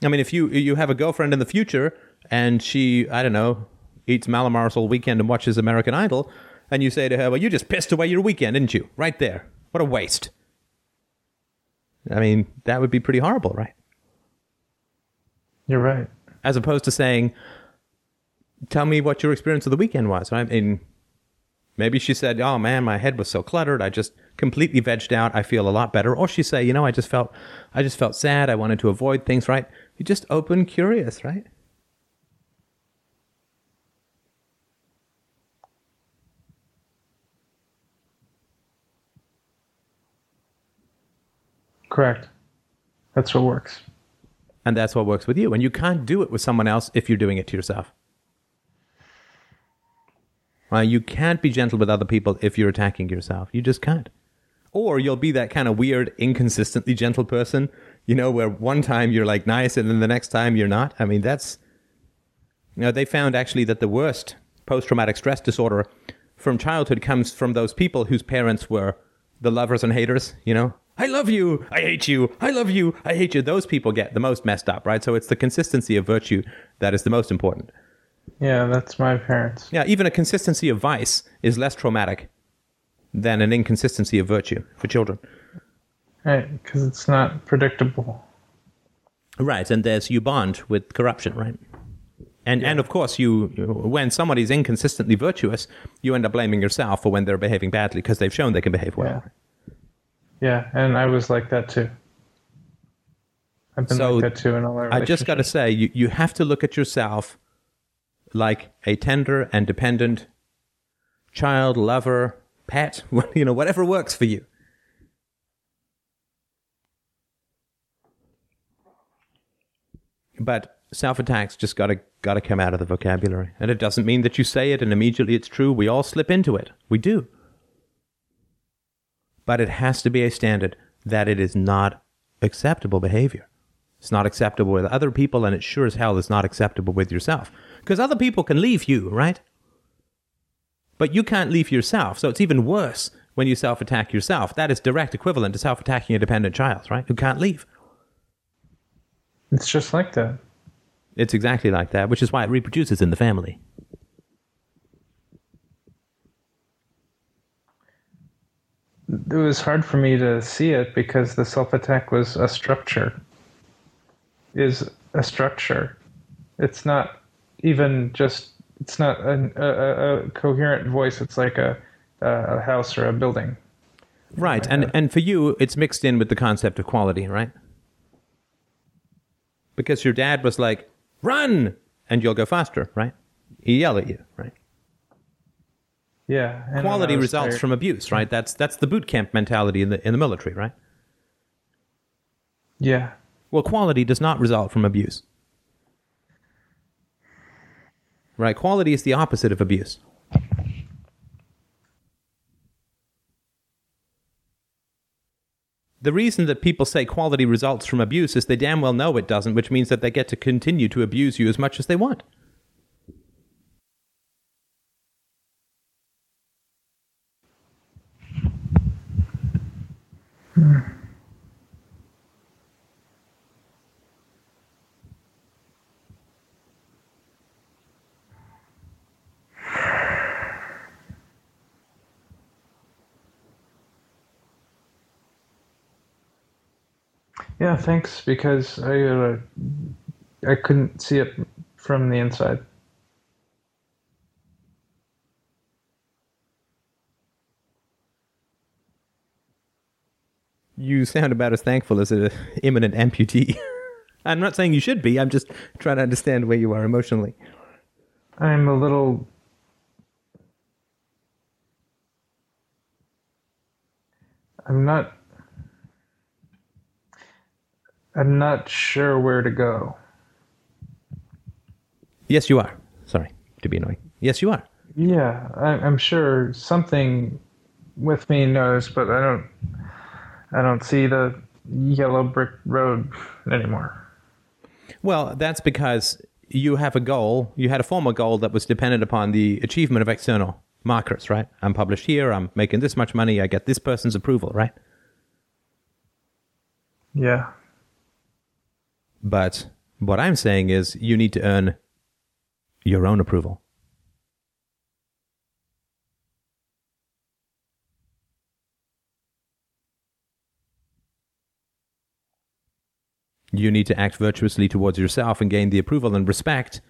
I mean, if you you have a girlfriend in the future and she, I don't know, eats Mallomars all weekend and watches American Idol, and you say to her, "Well, you just pissed away your weekend, didn't you? Right there. What a waste." I mean, that would be pretty horrible, right? You're right. As opposed to saying, "Tell me what your experience of the weekend was." I mean, Maybe she said, "Oh man, my head was so cluttered. I just completely vegged out. I feel a lot better." Or she say, "You know, I just felt, I just felt sad. I wanted to avoid things." Right? You just open, curious, right? Correct. That's what works. And that's what works with you. And you can't do it with someone else if you're doing it to yourself. Uh, you can't be gentle with other people if you're attacking yourself. You just can't. Or you'll be that kind of weird, inconsistently gentle person, you know, where one time you're like nice and then the next time you're not. I mean, that's. You know, they found actually that the worst post traumatic stress disorder from childhood comes from those people whose parents were the lovers and haters, you know? I love you, I hate you, I love you, I hate you. Those people get the most messed up, right? So it's the consistency of virtue that is the most important. Yeah, that's my parents. Yeah, even a consistency of vice is less traumatic than an inconsistency of virtue for children. Right, because it's not predictable. Right, and there's you bond with corruption, right? And yeah. and of course, you when somebody's inconsistently virtuous, you end up blaming yourself for when they're behaving badly because they've shown they can behave well. Yeah, yeah and I was like that too. I've been so like that too in all our I just got to say, you, you have to look at yourself like a tender and dependent child, lover, pet, you know, whatever works for you. But self attacks just gotta gotta come out of the vocabulary. And it doesn't mean that you say it and immediately it's true. We all slip into it. We do. But it has to be a standard that it is not acceptable behavior. It's not acceptable with other people, and it sure as hell is not acceptable with yourself. Because other people can leave you, right? But you can't leave yourself. So it's even worse when you self attack yourself. That is direct equivalent to self attacking a dependent child, right? Who can't leave. It's just like that. It's exactly like that, which is why it reproduces in the family. It was hard for me to see it because the self attack was a structure. Is a structure. It's not even just it's not a, a, coherent voice. It's like a, a house or a building. Right, and and for you, it's mixed in with the concept of quality, right? Because your dad was like, "Run," and you'll go faster, right? He yell at you, right? Yeah. and Quality results tired- from abuse, right? That's that's the boot camp mentality in the in the military, right? Yeah. Well, quality does not result from abuse. Right? Quality is the opposite of abuse. The reason that people say quality results from abuse is they damn well know it doesn't, which means that they get to continue to abuse you as much as they want. Yeah. Thanks, because I uh, I couldn't see it from the inside. You sound about as thankful as an imminent amputee. I'm not saying you should be, I'm just trying to understand where you are emotionally. I'm a little. I'm not. I'm not sure where to go. Yes, you are. Sorry to be annoying. Yes, you are. Yeah, I, I'm sure something with me knows, but I don't. I don't see the yellow brick road anymore. Well, that's because you have a goal. You had a former goal that was dependent upon the achievement of external markers, right? I'm published here. I'm making this much money. I get this person's approval, right? Yeah. But what I'm saying is you need to earn your own approval. You need to act virtuously towards yourself and gain the approval and respect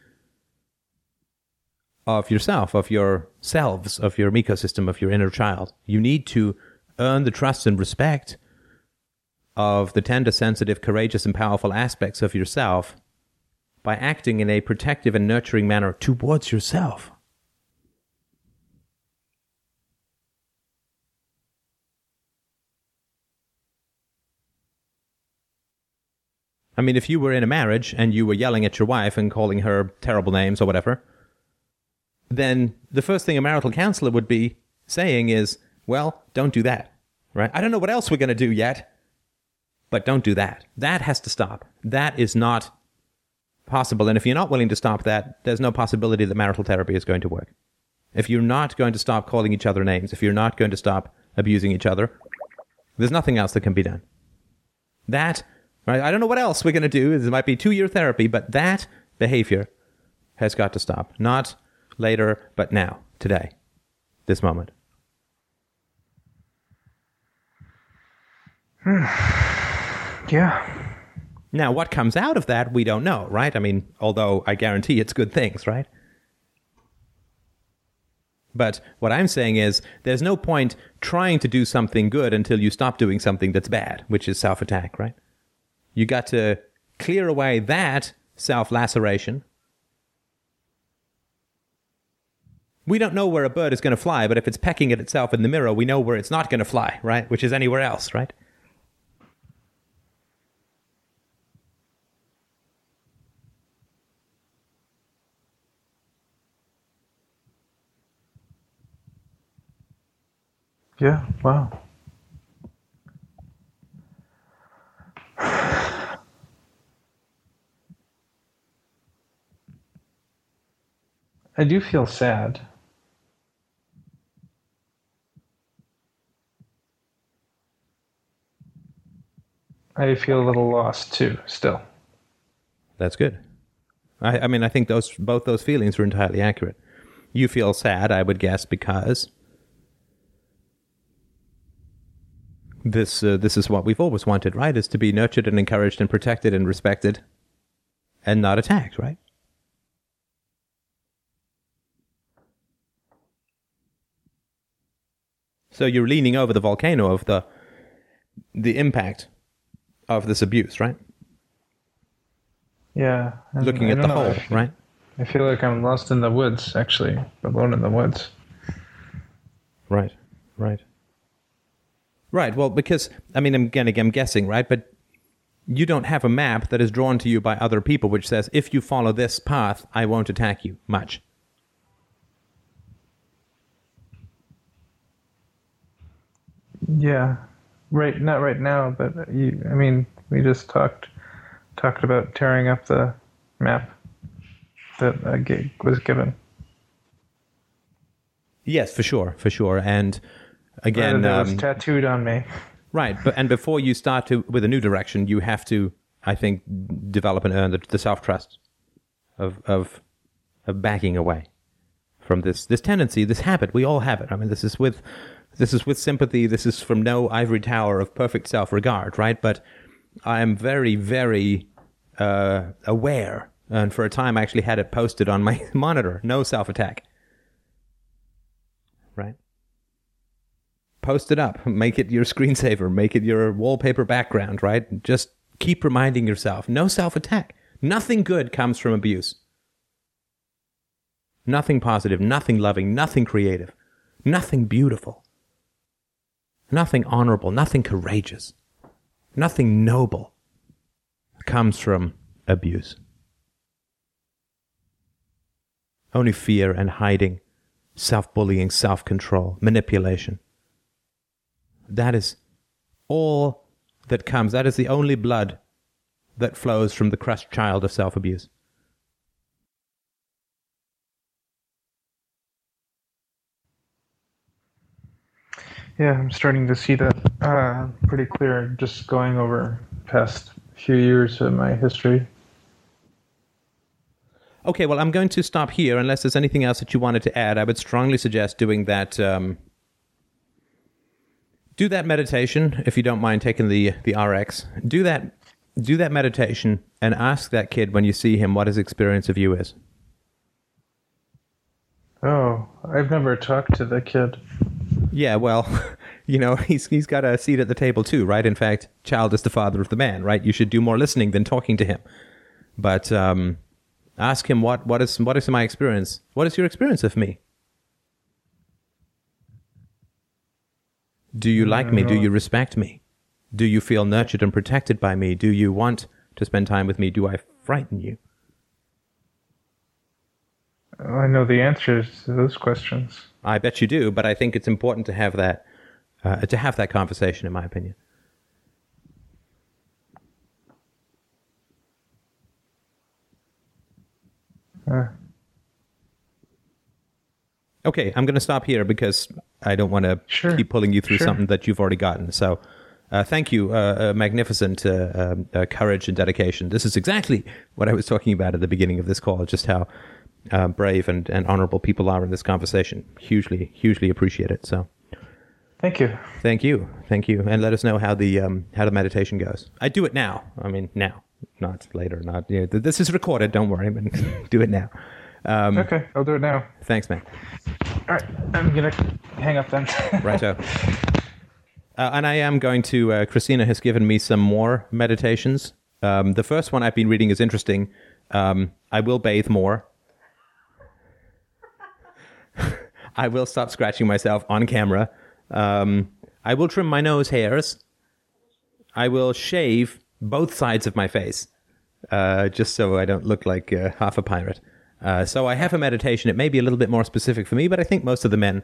of yourself, of your selves, of your ecosystem, of your inner child. You need to earn the trust and respect of the tender, sensitive, courageous, and powerful aspects of yourself by acting in a protective and nurturing manner towards yourself. I mean, if you were in a marriage and you were yelling at your wife and calling her terrible names or whatever, then the first thing a marital counselor would be saying is, well, don't do that, right? I don't know what else we're going to do yet, but don't do that. That has to stop. That is not possible. And if you're not willing to stop that, there's no possibility that marital therapy is going to work. If you're not going to stop calling each other names, if you're not going to stop abusing each other, there's nothing else that can be done. That, right? I don't know what else we're going to do. It might be two year therapy, but that behavior has got to stop. Not later, but now, today, this moment. Yeah. Now, what comes out of that, we don't know, right? I mean, although I guarantee it's good things, right? But what I'm saying is, there's no point trying to do something good until you stop doing something that's bad, which is self attack, right? You got to clear away that self laceration. We don't know where a bird is going to fly, but if it's pecking at itself in the mirror, we know where it's not going to fly, right? Which is anywhere else, right? Yeah. Wow. I do feel sad. I feel a little lost too, still. That's good. I, I mean, I think those both those feelings are entirely accurate. You feel sad, I would guess, because this uh, this is what we've always wanted, right? Is to be nurtured and encouraged and protected and respected, and not attacked, right? So you're leaning over the volcano of the the impact of this abuse, right? Yeah. Looking at the don't know, whole, I right? I feel like I'm lost in the woods, actually, alone in the woods. Right, right, right. Well, because I mean, I'm again, I'm guessing, right? But you don't have a map that is drawn to you by other people, which says if you follow this path, I won't attack you much. Yeah, right. Not right now, but you. I mean, we just talked talked about tearing up the map that uh, gig was given. Yes, for sure, for sure. And again, that was um, tattooed on me. right. But and before you start to with a new direction, you have to, I think, develop and earn the, the self trust of of of backing away from this this tendency, this habit. We all have it. I mean, this is with this is with sympathy. This is from no ivory tower of perfect self regard, right? But I am very, very uh, aware, and for a time, I actually had it posted on my monitor: no self attack. Right. Post it up. Make it your screensaver. Make it your wallpaper background. Right. Just keep reminding yourself: no self attack. Nothing good comes from abuse. Nothing positive, nothing loving, nothing creative, nothing beautiful, nothing honorable, nothing courageous, nothing noble comes from abuse. Only fear and hiding, self bullying, self control, manipulation. That is all that comes. That is the only blood that flows from the crushed child of self abuse. Yeah, I'm starting to see that uh, pretty clear. Just going over past few years of my history. Okay, well, I'm going to stop here unless there's anything else that you wanted to add. I would strongly suggest doing that. Um, do that meditation if you don't mind taking the the RX. Do that. Do that meditation and ask that kid when you see him what his experience of you is. Oh, I've never talked to the kid. Yeah, well, you know, he's he's got a seat at the table too, right? In fact, child is the father of the man, right? You should do more listening than talking to him. But um, ask him what what is what is my experience? What is your experience of me? Do you like me? Do you respect me? Do you feel nurtured and protected by me? Do you want to spend time with me? Do I frighten you? I know the answers to those questions. I bet you do, but I think it's important to have that uh, to have that conversation, in my opinion. Uh, Okay, I'm going to stop here because I don't want to Sure, keep pulling you through sure. something that you've already gotten. So, uh, thank you, uh, uh, magnificent uh, um, uh, courage and dedication. This is exactly what I was talking about at the beginning of this call. Just how uh, brave and, and honorable people are in this conversation. Hugely, hugely appreciate it. So, thank you. thank you, thank you, and let us know how the um, how the meditation goes. I do it now. I mean, now, not later. Not you know, th- this is recorded. Don't worry, but do it now. Um, Okay, I'll do it now. Thanks, man. All right, I'm gonna hang up then. Righto. Uh, and I am going to. Uh, Christina has given me some more meditations. Um, the first one I've been reading is interesting. Um, I will bathe more. I will stop scratching myself on camera. Um, I will trim my nose hairs. I will shave both sides of my face, uh, just so I don't look like uh, half a pirate. Uh, so I have a meditation. It may be a little bit more specific for me, but I think most of the men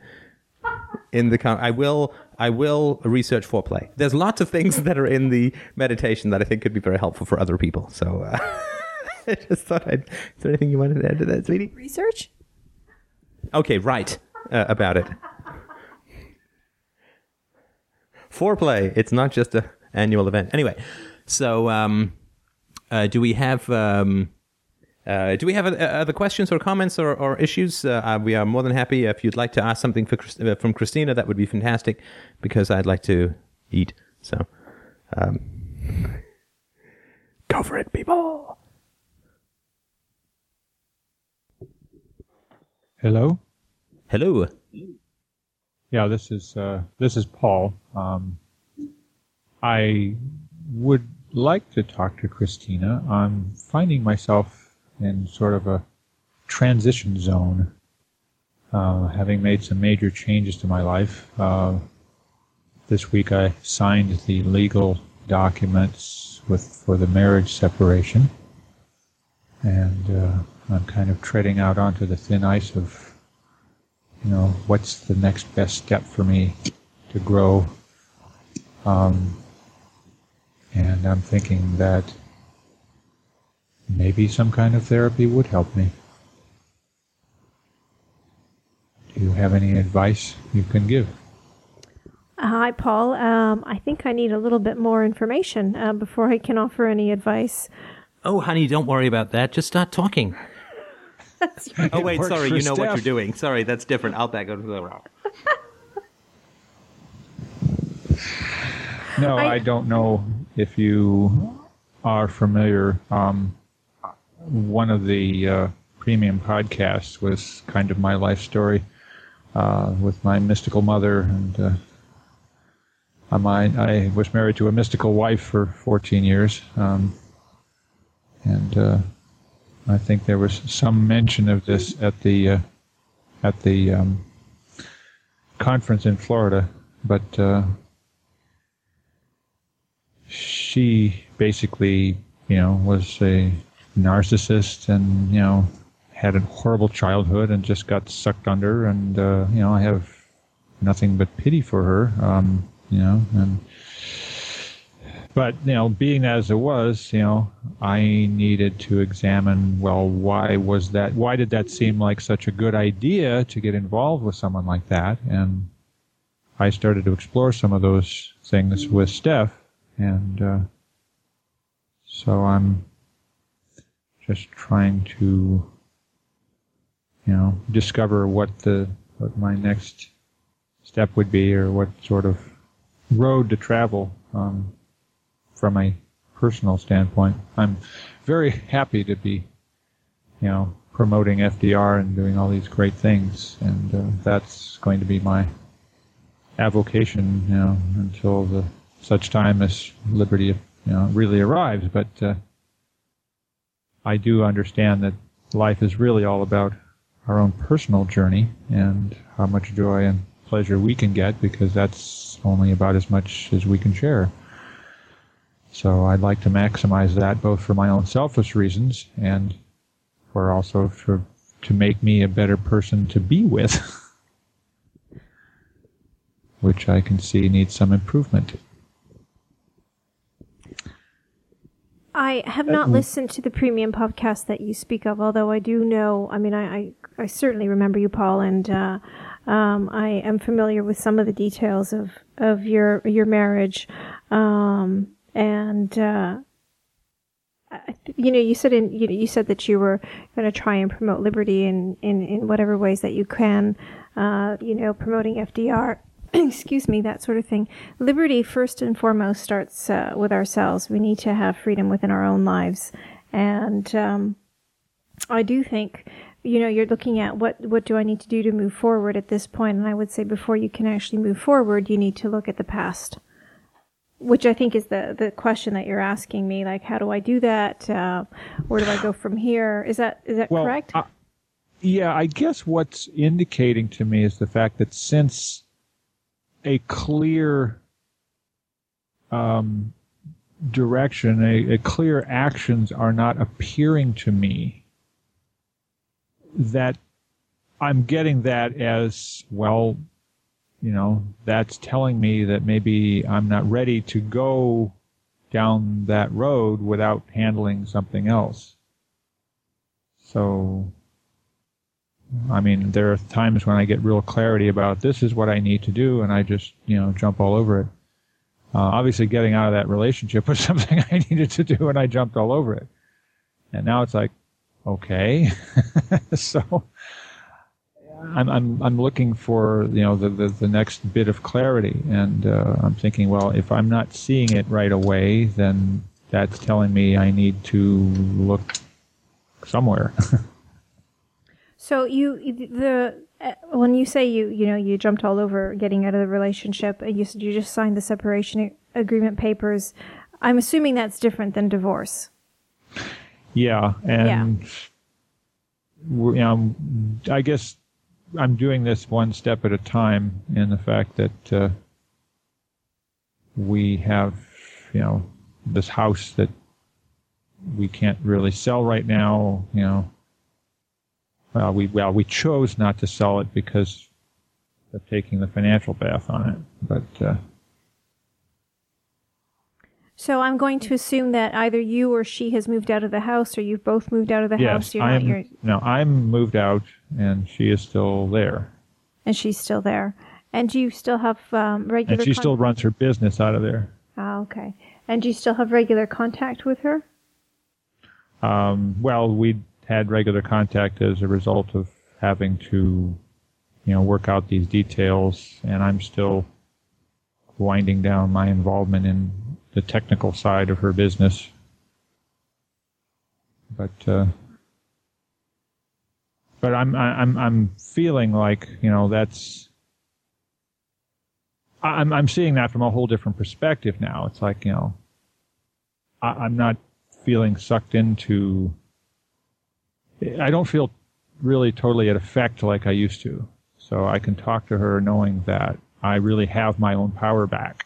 in the con- I will I will research foreplay. There's lots of things that are in the meditation that I think could be very helpful for other people. So uh, I just thought I'd. Is there anything you wanted to add to that, sweetie? Research? Okay, right uh, about it. Foreplay. It's not just a annual event. Anyway, so um, uh, do we have um, uh, do we have uh, other questions or comments or, or issues? Uh, uh, we are more than happy if you'd like to ask something for, Chris- uh, from Christina. That would be fantastic because I'd like to eat. So um, go for it, people. Hello? Hello. yeah, this is uh, this is Paul. Um, I would like to talk to Christina. I'm finding myself in sort of a transition zone, uh, having made some major changes to my life. Uh, this week, I signed the legal documents with for the marriage separation, and uh, I'm kind of treading out onto the thin ice of you know, what's the next best step for me to grow? Um, and I'm thinking that maybe some kind of therapy would help me. Do you have any advice you can give? Hi, Paul. Um, I think I need a little bit more information uh, before I can offer any advice. Oh, honey, don't worry about that. Just start talking. Oh wait, sorry. You know Steph. what you're doing. Sorry, that's different. I'll back up to the rock. no, I, I, don't know if you are familiar. Um, one of the uh, premium podcasts was kind of my life story uh, with my mystical mother, and uh, I, I was married to a mystical wife for 14 years, um, and uh, I think there was some mention of this at the uh, at the um, conference in Florida, but uh, she basically, you know, was a narcissist and you know had a horrible childhood and just got sucked under, and uh, you know I have nothing but pity for her, um, you know, and but you know, being as it was, you know, I needed to examine. Well, why was that? Why did that seem like such a good idea to get involved with someone like that? And I started to explore some of those things with Steph, and uh, so I'm just trying to, you know, discover what the what my next step would be, or what sort of road to travel. Um, from a personal standpoint, I'm very happy to be, you know, promoting FDR and doing all these great things, and uh, that's going to be my avocation, you know, until the such time as liberty, you know, really arrives. But uh, I do understand that life is really all about our own personal journey and how much joy and pleasure we can get, because that's only about as much as we can share. So I'd like to maximize that both for my own selfish reasons and for also for to make me a better person to be with, which I can see needs some improvement. I have not listened to the premium podcast that you speak of, although I do know. I mean, I I, I certainly remember you, Paul, and uh, um, I am familiar with some of the details of of your your marriage. Um, and uh, you know, you said in you, you said that you were going to try and promote liberty in, in, in whatever ways that you can. Uh, you know, promoting FDR, excuse me, that sort of thing. Liberty, first and foremost, starts uh, with ourselves. We need to have freedom within our own lives, and um, I do think. You know, you're looking at what what do I need to do to move forward at this point, and I would say before you can actually move forward, you need to look at the past which I think is the the question that you're asking me. Like, how do I do that? Uh, where do I go from here? Is that is that well, correct? Yeah, I guess what's indicating to me is the fact that since a clear um, direction, a, a clear actions are not appearing to me, that I'm getting that as well you know, that's telling me that maybe I'm not ready to go down that road without handling something else. So, I mean, there are times when I get real clarity about this is what I need to do, and I just, you know, jump all over it. Uh, obviously, getting out of that relationship was something I needed to do, and I jumped all over it. And now it's like, okay. so, I'm, I'm, I'm looking for you know the, the, the next bit of clarity, and uh, I'm thinking, well, if I'm not seeing it right away, then that's telling me I need to look somewhere. so you the uh, when you say you you know you jumped all over getting out of the relationship and you said you just signed the separation agreement papers, I'm assuming that's different than divorce. Yeah, and yeah. You know, I guess I'm doing this one step at a time in the fact that uh, we have, you know, this house that we can't really sell right now. You know, well, we well we chose not to sell it because of taking the financial bath on it, but. Uh, so I'm going to assume that either you or she has moved out of the house, or you've both moved out of the yes, house. You're I'm. No, I'm moved out, and she is still there. And she's still there. And do you still have um, regular? And she still runs her business out of there. Oh, okay. And do you still have regular contact with her? Um, well, we had regular contact as a result of having to, you know, work out these details, and I'm still winding down my involvement in the technical side of her business. But uh, but I'm I'm I'm feeling like you know that's I'm I'm seeing that from a whole different perspective now. It's like you know I, I'm not feeling sucked into. I don't feel really totally at effect like I used to. So I can talk to her knowing that I really have my own power back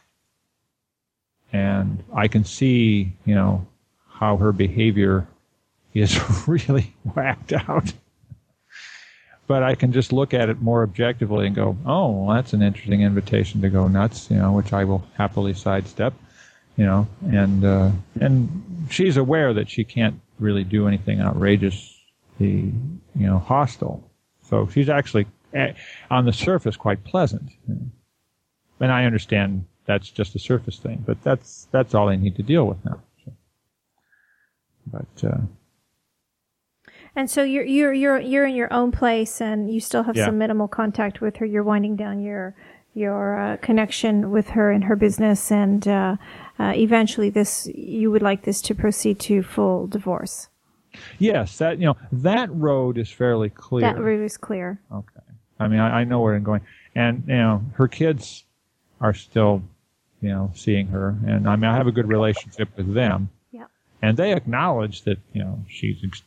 and I can see, you know, how her behavior is really whacked out. But I can just look at it more objectively and go, oh, well, that's an interesting invitation to go nuts, you know, which I will happily sidestep, you know, and uh, and she's aware that she can't really do anything outrageously, you know, hostile. So she's actually eh, on the surface quite pleasant. And I understand that's just a surface thing. But that's that's all I need to deal with now. So, but uh, and so you're you're you're you're in your own place, and you still have yeah. some minimal contact with her. You're winding down your your uh, connection with her and her business, and uh, uh, eventually, this you would like this to proceed to full divorce. Yes, that you know that road is fairly clear. That road is clear. Okay, I mean I, I know where I'm going, and you know her kids are still you know, seeing her. And I mean, I have a good relationship with them. And they acknowledge that, you know, she's ex-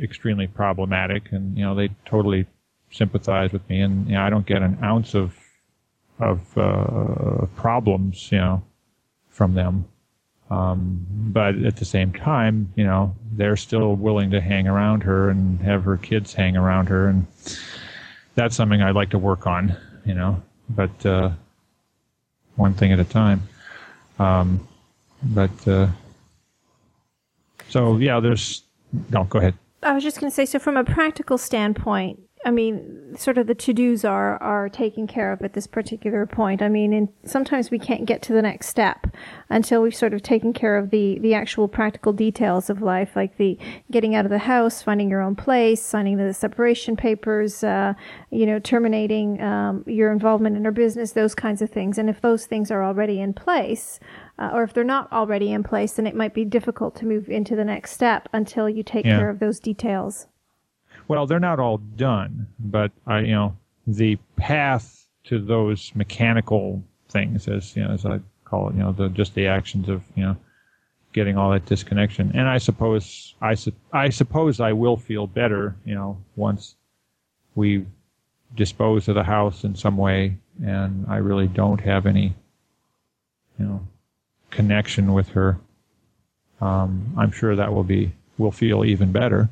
extremely problematic and, you know, they totally sympathize with me. And, you know, I don't get an ounce of, of, uh, problems, you know, from them. Um, but at the same time, you know, they're still willing to hang around her and have her kids hang around her. And that's something I'd like to work on, you know, but, uh, one thing at a time. Um, but uh, so yeah, there's no. Go ahead. I was just going to say, so from a practical standpoint, I mean, sort of the to dos are are taken care of at this particular point. I mean, and sometimes we can't get to the next step until we've sort of taken care of the the actual practical details of life, like the getting out of the house, finding your own place, signing the separation papers, uh, you know, terminating um, your involvement in our business, those kinds of things. And if those things are already in place, uh, or if they're not already in place, then it might be difficult to move into the next step until you take yeah. care of those details. Well, they're not all done, but I, you know, the path to those mechanical things, as you know, as I call it, you know, the just the actions of you know getting all that disconnection. And I suppose I, su- I suppose I will feel better, you know, once we dispose of the house in some way, and I really don't have any, you know, connection with her. Um, I'm sure that will be will feel even better.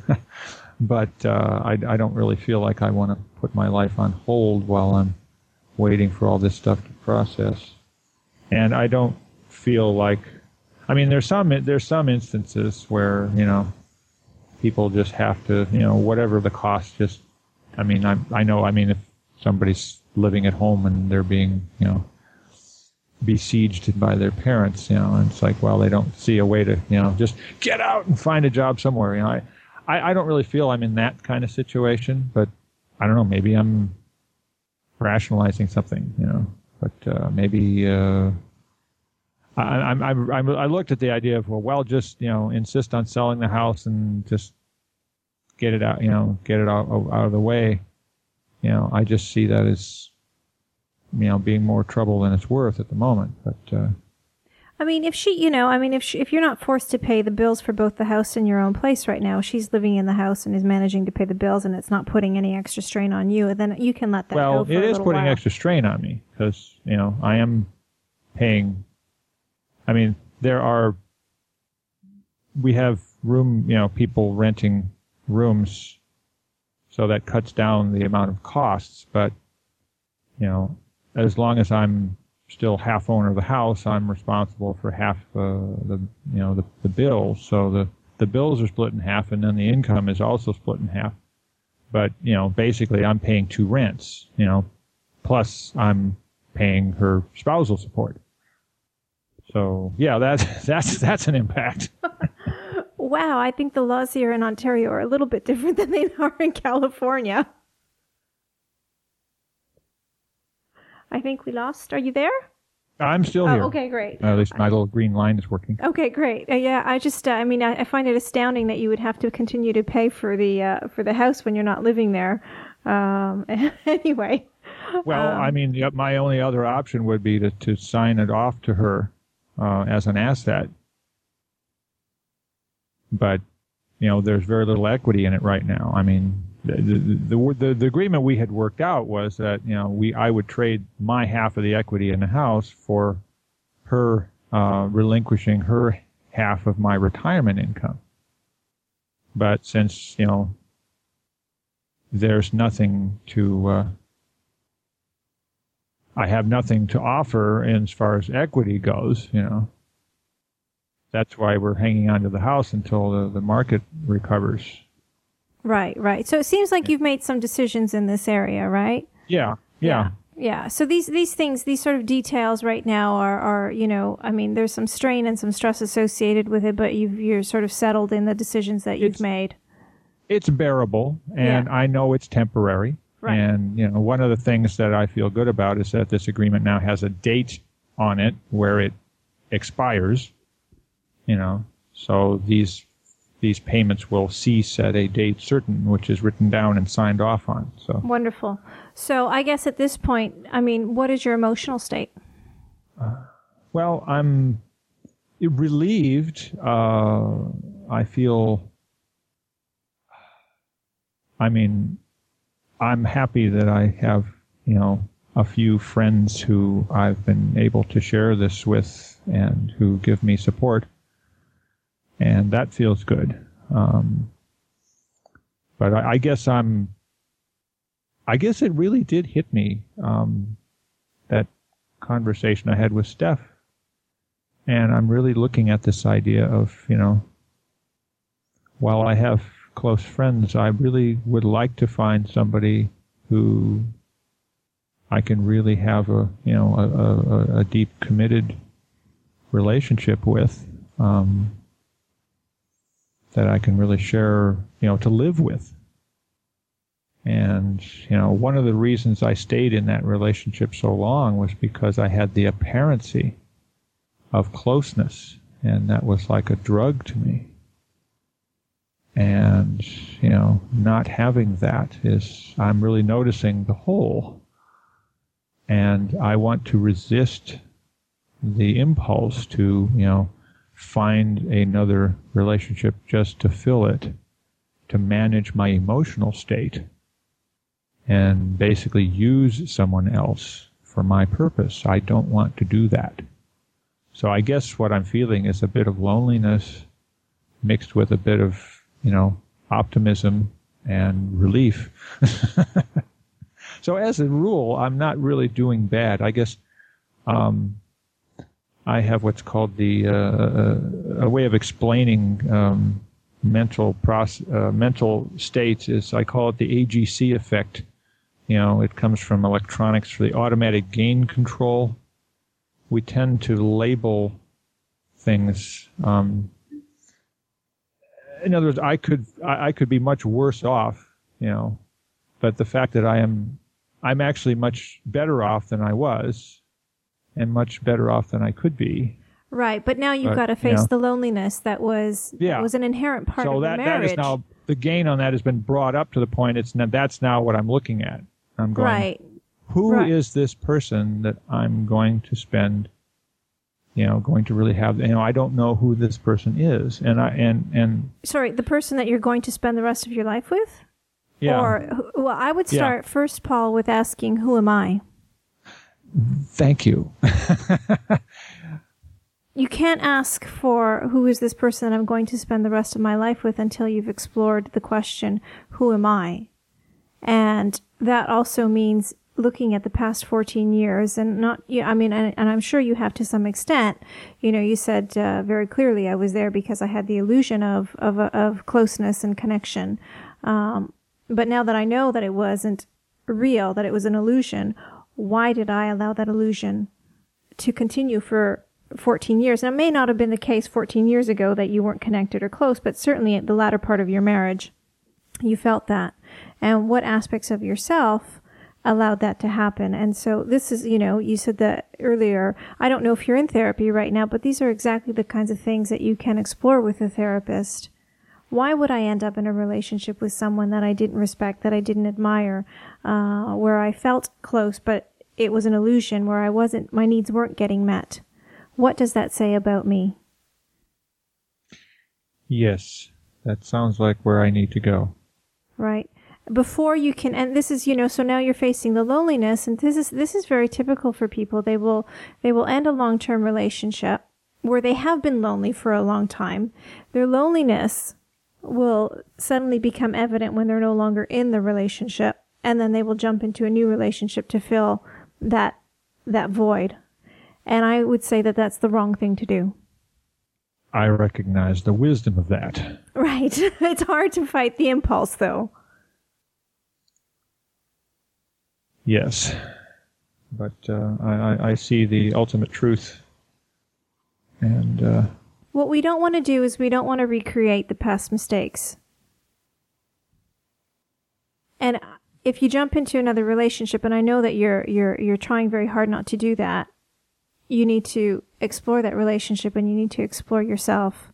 but uh, I, I don't really feel like I want to put my life on hold while I'm waiting for all this stuff to process. And I don't feel like, I mean, there's some there's some instances where you know people just have to, you know, whatever the cost. Just, I mean, I I know, I mean, if somebody's living at home and they're being, you know, besieged by their parents, you know, and it's like, well, they don't see a way to, you know, just get out and find a job somewhere. You know, I, I, I don't really feel I'm in that kind of situation, but I don't know, maybe I'm rationalizing something, you know, but uh, maybe uh, I, I'm, I'm, I'm, I looked at the idea of, well, well, just, you know, insist on selling the house and just get it out, you know, get it out, out of the way. you know, I just see that as, you know, being more trouble than it's worth at the moment. But uh, I mean, if she, you know, I mean, if she, if you're not forced to pay the bills for both the house and your own place right now, she's living in the house and is managing to pay the bills, and it's not putting any extra strain on you. Then you can let that go well, it is putting while. extra strain on me because you know I am paying. I mean, there are. We have room, you know, people renting rooms, so that cuts down the amount of costs. But you know, as long as I'm still half owner of the house, I'm responsible for half uh, the you know the, the bills. So the the bills are split in half, and then the income is also split in half. But you know, basically, I'm paying two rents. You know, plus I'm paying her spousal support. So yeah, that's that's that's an impact. Wow, I think the laws here in Ontario are a little bit different than they are in California. I think we lost. Are you there? I'm still here. Oh, okay, great. at least my little green line is working. Okay, great. Uh, yeah, I just, uh, I mean, I, I find it astounding that you would have to continue to pay for the uh, for the house when you're not living there. Um, anyway, Well, Um, I mean, my only other option would be to, to sign it off to her uh, as an asset. But, you know, there's very little equity in it right now. I mean, the, the, the, the, agreement we had worked out was that, you know, we I would trade my half of the equity in the house for her uh, relinquishing her half of my retirement income. But since, you know, there's nothing to uh, I have nothing to offer as far as equity goes, you know. That's why we're hanging on to the house until the, the market recovers. Right, right. So it seems like you've made some decisions in this area, right? Yeah, yeah. Yeah. So these these things, these sort of details right now are are you know, I mean, there's some strain and some stress associated with it, but you've you're sort of settled in the decisions that you've It's- made. It's bearable, and Yeah. I know it's temporary. Right. And, you know, one of the things that I feel good about is that this agreement now has a date on it where it expires, you know. So these these payments will cease at a date certain, which is written down and signed off on. So Wonderful. So I guess at this point, I mean, what is your emotional state? Well, I'm relieved. Uh, I feel. I mean, I'm happy that I have, you know, a few friends who I've been able to share this with and who give me support. And that feels good. Um, but I, I guess I'm. I guess it really did hit me um, that conversation I had with Steph. And I'm really looking at this idea of, you know, while I have close friends, I really would like to find somebody who I can really have a, you know, a, a, a deep committed relationship with, um, that I can really share, you know, to live with. And, you know, one of the reasons I stayed in that relationship so long was because I had the apparency of closeness, and that was like a drug to me. And, you know, not having that is, I'm really noticing the hole. And I want to resist the impulse to, you know, find another relationship just to fill it, to manage my emotional state and basically use someone else for my purpose. I don't want to do that. So I guess what I'm feeling is a bit of loneliness mixed with a bit of, you know, optimism and relief. so as a rule, I'm not really doing bad. I guess um, I have what's called the uh, a way of explaining um, mental process, uh, mental states is I call it the AGC effect. You know, it comes from electronics for the automatic gain control. We tend to label things. Um, in other words, I could I, I could be much worse off, you know, but the fact that I am I'm actually much better off than I was, and much better off than I could be. Right, but now you've uh, But, got to you face know. the loneliness that was Yeah. that was an inherent part so of that the that marriage. is now the gain on that has been brought up to the point it's now that's now what I'm looking at. I'm going, right. who right. is this person that I'm going to spend, you know, going to really have, you know, I don't know who this person is. And I, and, and, Sorry, the person that you're going to spend the rest of your life with? yeah, Or, well, I would Yeah. start first, Paul, with asking, who am I? Thank you. You can't ask for who is this person I'm going to spend the rest of my life with until you've explored the question, who am I? And that also means looking at the past 14 years and not, I mean, and, and I'm sure you have to some extent. You know, you said uh, very clearly I was there because I had the illusion of, of, of closeness and connection. Um, but now that I know that it wasn't real, that it was an illusion, why did I allow that illusion to continue for 14 years. Now, it may not have been the case 14 years ago that you weren't connected or close, but certainly at the latter part of your marriage, you felt that. And what aspects of yourself allowed that to happen? And so this is, you know, you said that earlier. I don't know if you're in therapy right now, but these are exactly the kinds of things that you can explore with a therapist. Why would I end up in a relationship with someone that I didn't respect, that I didn't admire, uh, where I felt close, but it was an illusion, where I wasn't, my needs weren't getting met? What does that say about me? Yes, that sounds like where I need to go. Right. Before you can, and this is, you know, so now you're facing the loneliness, and this is, this is very typical for people. They will, they will end a long-term relationship where they have been lonely for a long time. Their loneliness will suddenly become evident when they're no longer in the relationship, and then they will jump into a new relationship to fill that, that void. And I would say that that's the wrong thing to do. I recognize the wisdom of that. Right. it's hard to fight the impulse, though. Yes, but uh, I, I, I see the ultimate truth, and uh, What we don't want to do is we don't want to recreate the past mistakes. And if you jump into another relationship, and I know that you're you're you're trying very hard not to do that, you need to explore that relationship and you need to explore yourself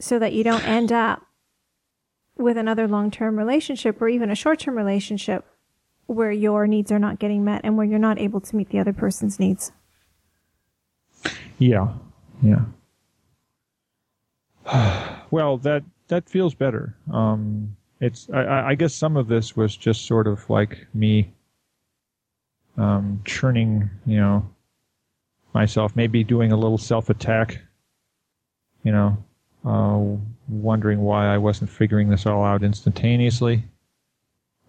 so that you don't end up with another long-term relationship or even a short-term relationship where your needs are not getting met and where you're not able to meet the other person's needs. yeah, yeah. well, that that feels better. Um, it's I- I, guess some of this was just sort of like me um, churning, you know, myself, maybe doing a little self attack, you know, uh, wondering why I wasn't figuring this all out instantaneously.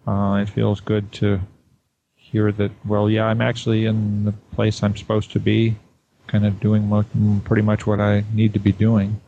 Uh, it feels good to hear that, well, yeah, I'm actually in the place I'm supposed to be, kind of doing mo- pretty much what I need to be doing.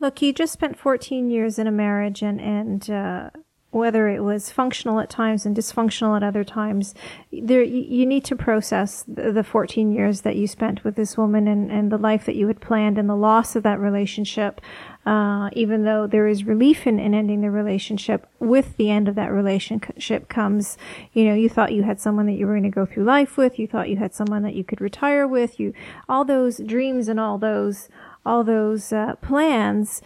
Look, you just spent 14 years in a marriage, and and uh, whether it was functional at times and dysfunctional at other times, there you, you need to process the, the 14 years that you spent with this woman and and the life that you had planned and the loss of that relationship. Uh, even though there is relief in, in ending the relationship, with the end of that relationship comes, you know, you thought you had someone that you were going to go through life with, you thought you had someone that you could retire with, you all those dreams and all those all those uh, plans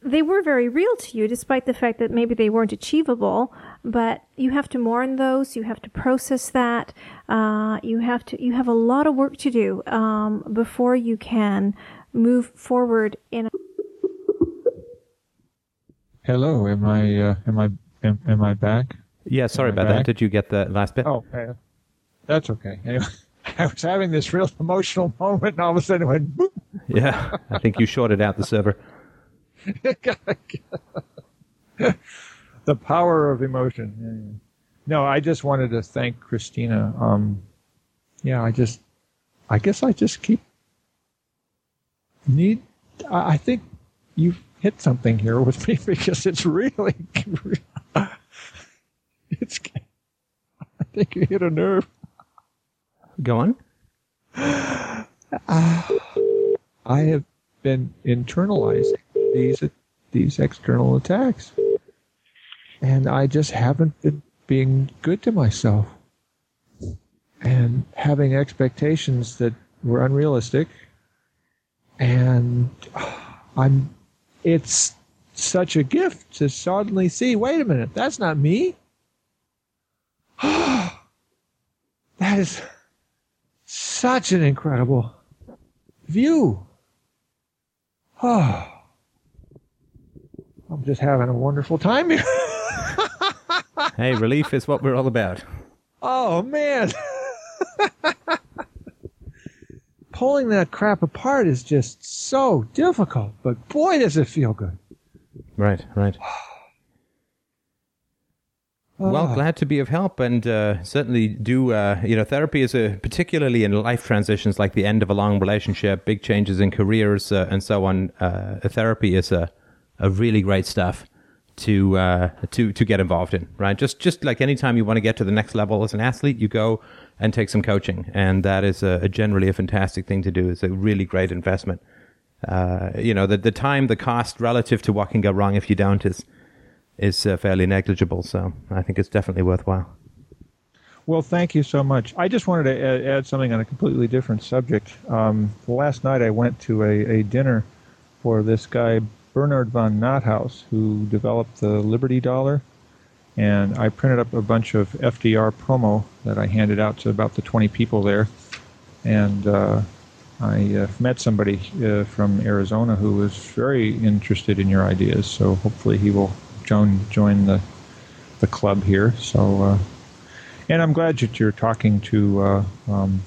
they were very real to you despite the fact that maybe they weren't achievable but you have to mourn those you have to process that uh, you have to you have a lot of work to do um, before you can move forward in a Hello, am I uh, am I am, am I back? Yeah, sorry Am I about that. Did you get the last bit? Oh, uh, that's okay. Anyway, I was having this real emotional moment, and all of a sudden it went. Boop. Yeah, I think you shorted out the server. the power of emotion. Yeah, yeah. No, I just wanted to thank Christina. Um, yeah, I just, I guess I just keep need. I I think you've hit something here with me because it's really, it's. I think you hit a nerve. Go on. Uh, I have been internalizing these these external attacks, and I just haven't been being good to myself, and having expectations that were unrealistic, and uh, I'm. It's such a gift to suddenly see wait a minute, that's not me. that is such an incredible view. Oh, I'm just having a wonderful time here. hey, relief is what we're all about. Oh, man. Pulling that crap apart is just so difficult, but boy, does it feel good. Right, right. Well, Ah. glad to be of help, and uh, certainly do. Uh, you know, therapy is a particularly in life transitions, like the end of a long relationship, big changes in careers, uh, and so on. Uh, therapy is a, a really great stuff to uh, to to get involved in. Right, just just like anytime you want to get to the next level as an athlete, you go and take some coaching, and that is a, a generally a fantastic thing to do. It's a really great investment. Uh, you know, the the time, the cost relative to what can go wrong if you don't is is uh, fairly negligible. So I think it's definitely worthwhile. Well, thank you so much. I just wanted to add, something on a completely different subject. Um, last night I went to a, a dinner for this guy, Bernard von Nothaus, who developed the Liberty Dollar. And I printed up a bunch of FDR promo that I handed out to about the 20 people there. And uh, I uh, met somebody uh, from Arizona who was very interested in your ideas. So hopefully he will join, join the, the club here. So. Uh, and I'm glad that you're talking to uh, um,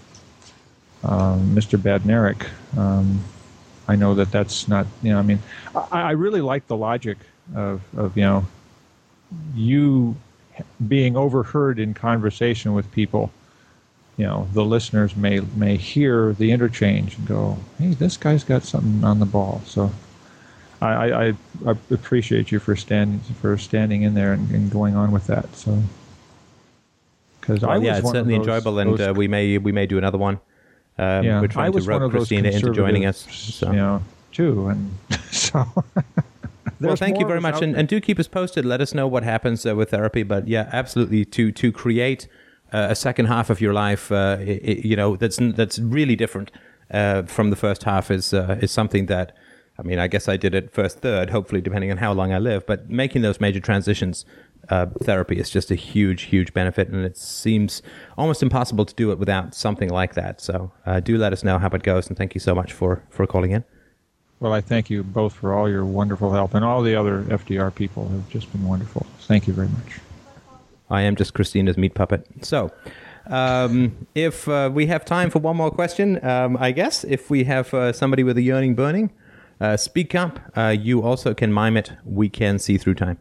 uh, Mr. Badnarik. Um, I know that that's not, you know, I mean, I, I really like the logic of, of, you know, you being overheard in conversation with people. You know, the listeners may may hear the interchange and go, "Hey, this guy's got something on the ball." So, I, I, I appreciate you for standing for standing in there and, and going on with that. So, because Well, yeah, it's certainly those- enjoyable, and uh, we may we may do another one. Um, yeah, we're I trying was to one rope of Christina into joining us. So. Know, too, and so. Well, thank you very much, and, and do keep us posted. Let us know what happens uh, with therapy. But yeah, absolutely to to create uh, a second half of your life, uh, i i you know, that's that's really different uh, from the first half is uh, is something that. I mean, I guess I did it first third, hopefully, depending on how long I live. But making those major transitions, uh, therapy is just a huge, huge benefit, and it seems almost impossible to do it without something like that. So, uh, do let us know how it goes, and thank you so much for for calling in. Well, I thank you both for all your wonderful help, and all the other FDR people have just been wonderful. Thank you very much. I am just Christina's meat puppet. So, um, if uh, we have time for one more question, um, I guess if we have uh, somebody with a yearning burning, uh, speak up. Uh, you also can mime it. We can see through time.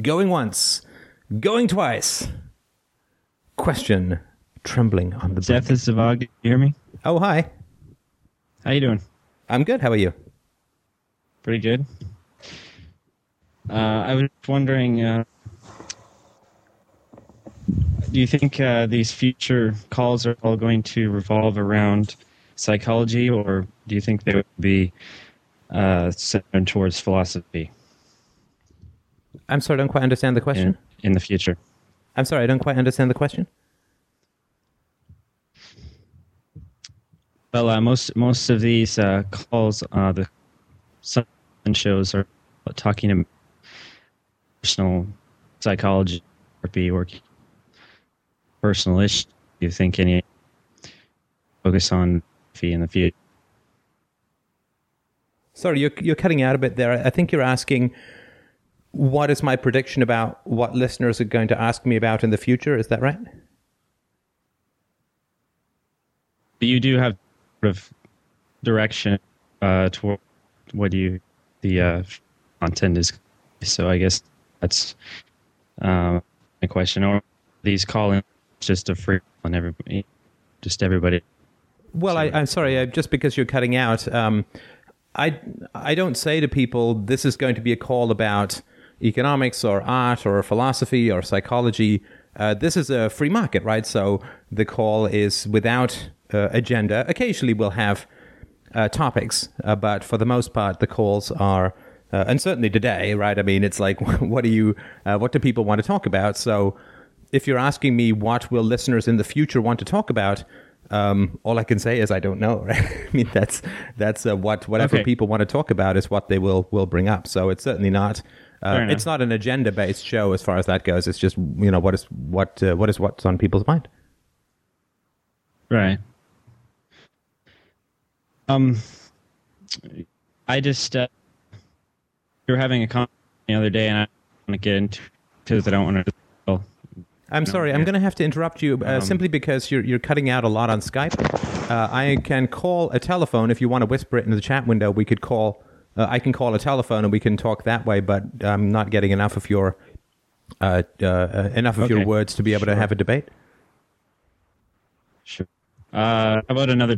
Going once, going twice. Question trembling on the Seth brink. is Zavag. You hear me? Oh, hi. How you doing? I'm good. How are you? Pretty good. Uh, I was wondering, uh, do you think uh, these future calls are all going to revolve around psychology, or do you think they would be uh, centered towards philosophy I'm sorry, I don't quite understand the question. in, in the future? I'm sorry, I don't quite understand the question. Well, uh, most most of these uh, calls, uh, the shows are talking about personal psychology, therapy, or personal issues. Do you think any focus on fee in the future? Sorry, you're, you're cutting out a bit there. I think you're asking what is my prediction about what listeners are going to ask me about in the future. Is that right? But you do have sort of direction uh, toward what you the uh, content is. So I guess that's um, my question. Or these call-ins just a free on everybody, just everybody. Well, I, I'm sorry. I, just because you're cutting out, um, I I don't say to people this is going to be a call about economics or art or philosophy or psychology. Uh, this is a free market, right? So the call is without uh, agenda. Occasionally, we'll have uh, topics, uh, but for the most part, the calls are. Uh, and certainly today, right? I mean, it's like, what do you, uh, what do people want to talk about? So, if you're asking me what will listeners in the future want to talk about, um, all I can say is I don't know. Right? I mean, that's that's uh, what whatever Okay. people want to talk about is what they will will bring up. So it's certainly not. Uh, it's not an agenda based show as far as that goes. It's just you know what is what uh, what is what's on people's mind. Right. Um, I just uh, we were having a conversation the other day, and I want to get into because I don't want to. I'm sorry. I'm yeah. going to have to interrupt you uh, Um, simply because you're you're cutting out a lot on Skype. Uh, I can call a telephone if you want to whisper it into the chat window. We could call. Uh, I can call a telephone and we can talk that way. But I'm not getting enough of your uh, uh, uh, enough of your words to be able to have a debate. sure. Uh, how about another?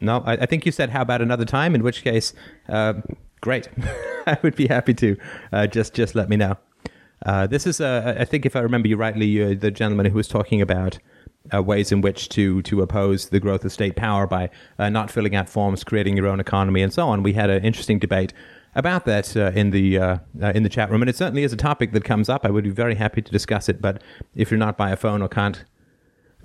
No, I, I think you said how about another time. In which case, uh, great. I would be happy to. Uh, just just let me know. Uh, this is, uh, I think, if I remember you rightly, you're the gentleman who was talking about uh, ways in which to to oppose the growth of state power by uh, not filling out forms, creating your own economy, and so on. We had an interesting debate about that in the in the chat room, and it certainly is a topic that comes up. I would be very happy to discuss it, but if you're not by a phone or can't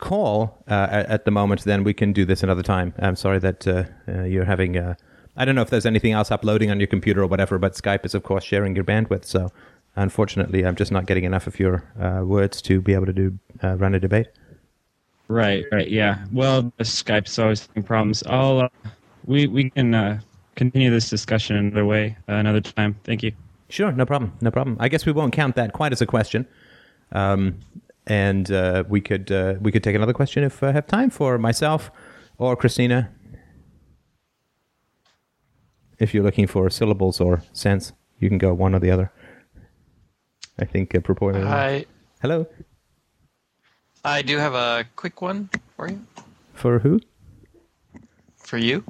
call uh, at, at the moment, then we can do this another time. I'm sorry that uh, uh, you're having. Uh, I don't know if there's anything else uploading on your computer or whatever, but Skype is of course sharing your bandwidth. So, unfortunately, I'm just not getting enough of your uh, words to be able to do uh, run a debate. Right, right, yeah. Well, the Skype's always having problems. I'll. Uh, we we can uh, continue this discussion another way, uh, another time. Thank you. Sure, no problem, no problem. I guess we won't count that quite as a question, um, and uh, we could uh, we could take another question if I have time for myself or Christina. If you're looking for syllables or sense, you can go one or the other. I think uh, purported. I Hello, I do have a quick one for you. for who? For you.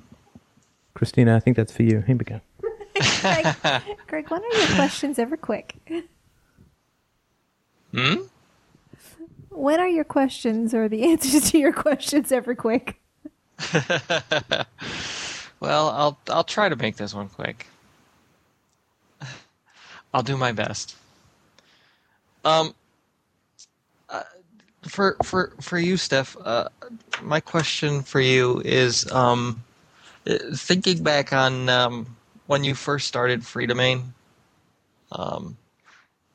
Christina, I think that's for you. Here we go. Greg, Greg, when are your questions ever quick? Hmm? When are your questions or the answers to your questions ever quick? Well, I'll I'll try to make this one quick. I'll do my best. Um. uh, for for for you, Steph. Uh, my question for you is um, uh, thinking back on um, when you first started Freedomain, um,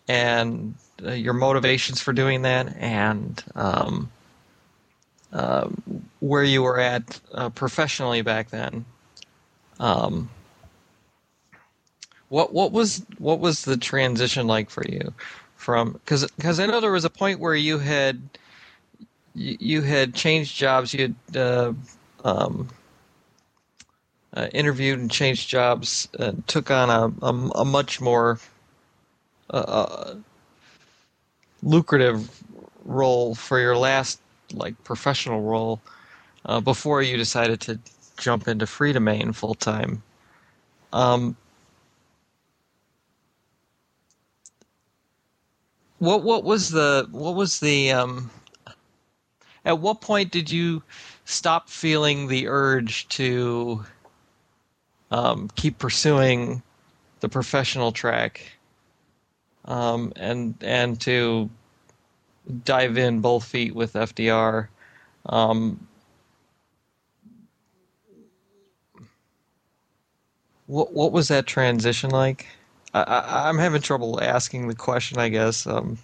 and uh, your motivations for doing that, and um, uh, where you were at uh, professionally back then. Um, what what was what was the transition like for you from because because I know there was a point where you had you, you had changed jobs you had uh, um, uh, interviewed and changed jobs uh, took on a, a, a much more uh, uh, lucrative role for your last like professional role uh, before you decided to jump into Freedomain full time. Um, what what was the what was the um, at what point did you stop feeling the urge to um, keep pursuing the professional track um, and and to dive in both feet with FDR? Um, what what was that transition like? I, I'm having trouble asking the question. I guess. Um,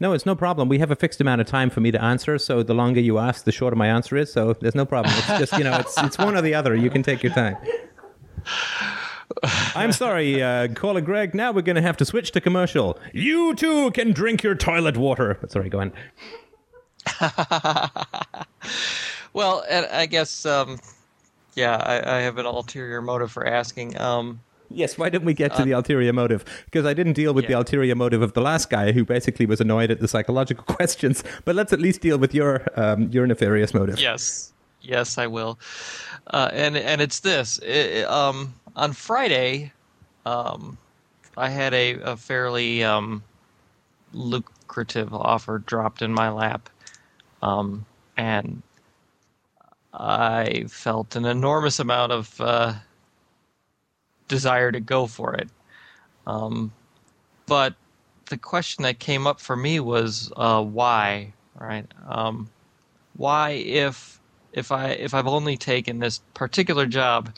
No, it's no problem. We have a fixed amount of time for me to answer, so the longer you ask, the shorter my answer is. So there's no problem. It's just you know, it's it's one or the other. You can take your time. I'm sorry, uh, caller Greg. Now we're going to have to switch to commercial. You too can drink your toilet water. Sorry, go on. well, and I guess. Um, yeah, I, I have an ulterior motive for asking. Um, Yes, why didn't we get to the ulterior motive? Because I didn't deal with the ulterior motive of the last guy who basically was annoyed at the psychological questions. But let's at least deal with your um, your nefarious motive. Yes, yes, I will. Uh, and and it's this. I- I- um, on Friday, um, I had a, a fairly um, lucrative offer dropped in my lap, um, and I felt an enormous amount of uh, desire to go for it. Um, but the question that came up for me was uh, why, right? Um, why if if I if I've only taken this particular job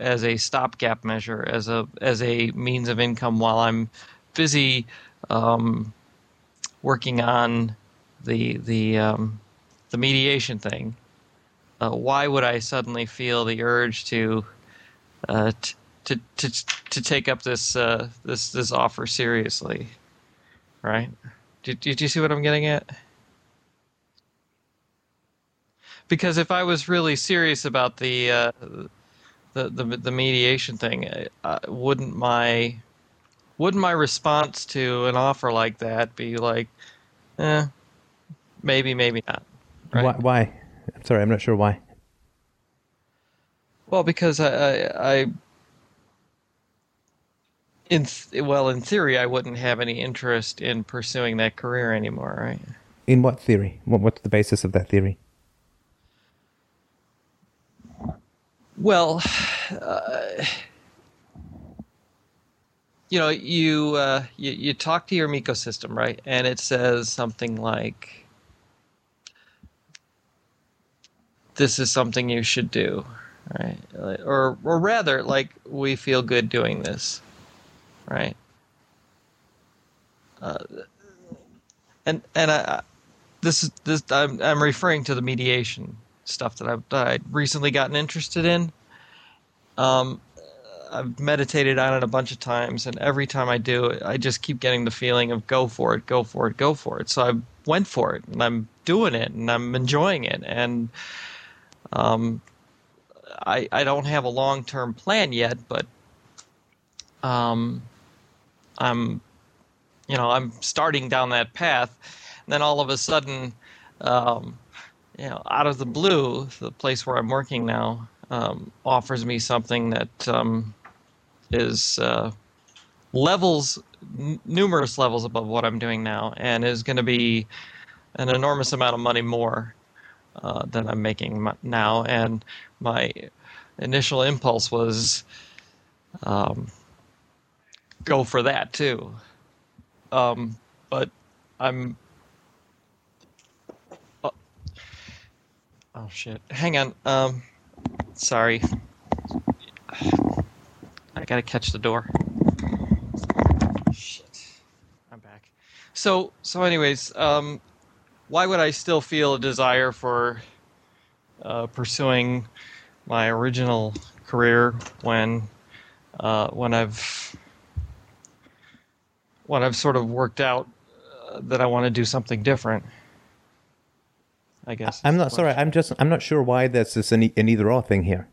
as a stopgap measure, as a as a means of income while I'm busy um, working on the the um, the mediation thing, uh, why would I suddenly feel the urge to uh, t- to to to take up this uh, this this offer seriously? Right? Did, did you see what I'm getting at? Because if I was really serious about the uh, the, the the mediation thing, uh, wouldn't my wouldn't my response to an offer like that be like, eh, maybe, maybe not? Right? Why, why? I'm sorry, I'm not sure why. Well, because I, I, I in th- well, in theory, I wouldn't have any interest in pursuing that career anymore, right? In what theory? What, what's the basis of that theory? Well, uh, you know, you, uh, you you talk to your ecosystem, right? And it says something like, "This is something you should do," right? Or or rather, like we feel good doing this, right? Uh, and and I, this is this I'm I'm referring to the mediation stuff that I've, that I've recently gotten interested in. Um, I've meditated on it a bunch of times, and every time I do I just keep getting the feeling of go for it, go for it, go for it. So I went for it, and I'm doing it, and I'm enjoying it, and um, I I don't have a long term plan yet, but um, I'm you know I'm starting down that path, and then all of a sudden. Um, you know, out of the blue, the place where I'm working now um, offers me something that um, is uh, levels, n- numerous levels above what I'm doing now, and is going to be an enormous amount of money more uh, than I'm making m- now. And my initial impulse was um, go for that too. Um, but I'm Oh shit! Hang on. Um, sorry. I gotta catch the door. Shit. I'm back. So so anyways, um, why would I still feel a desire for uh, pursuing my original career when uh, when I've when I've sort of worked out uh, that I want to do something different? I guess. I'm not sorry. I'm just I'm not sure why there's this an, an either or thing here.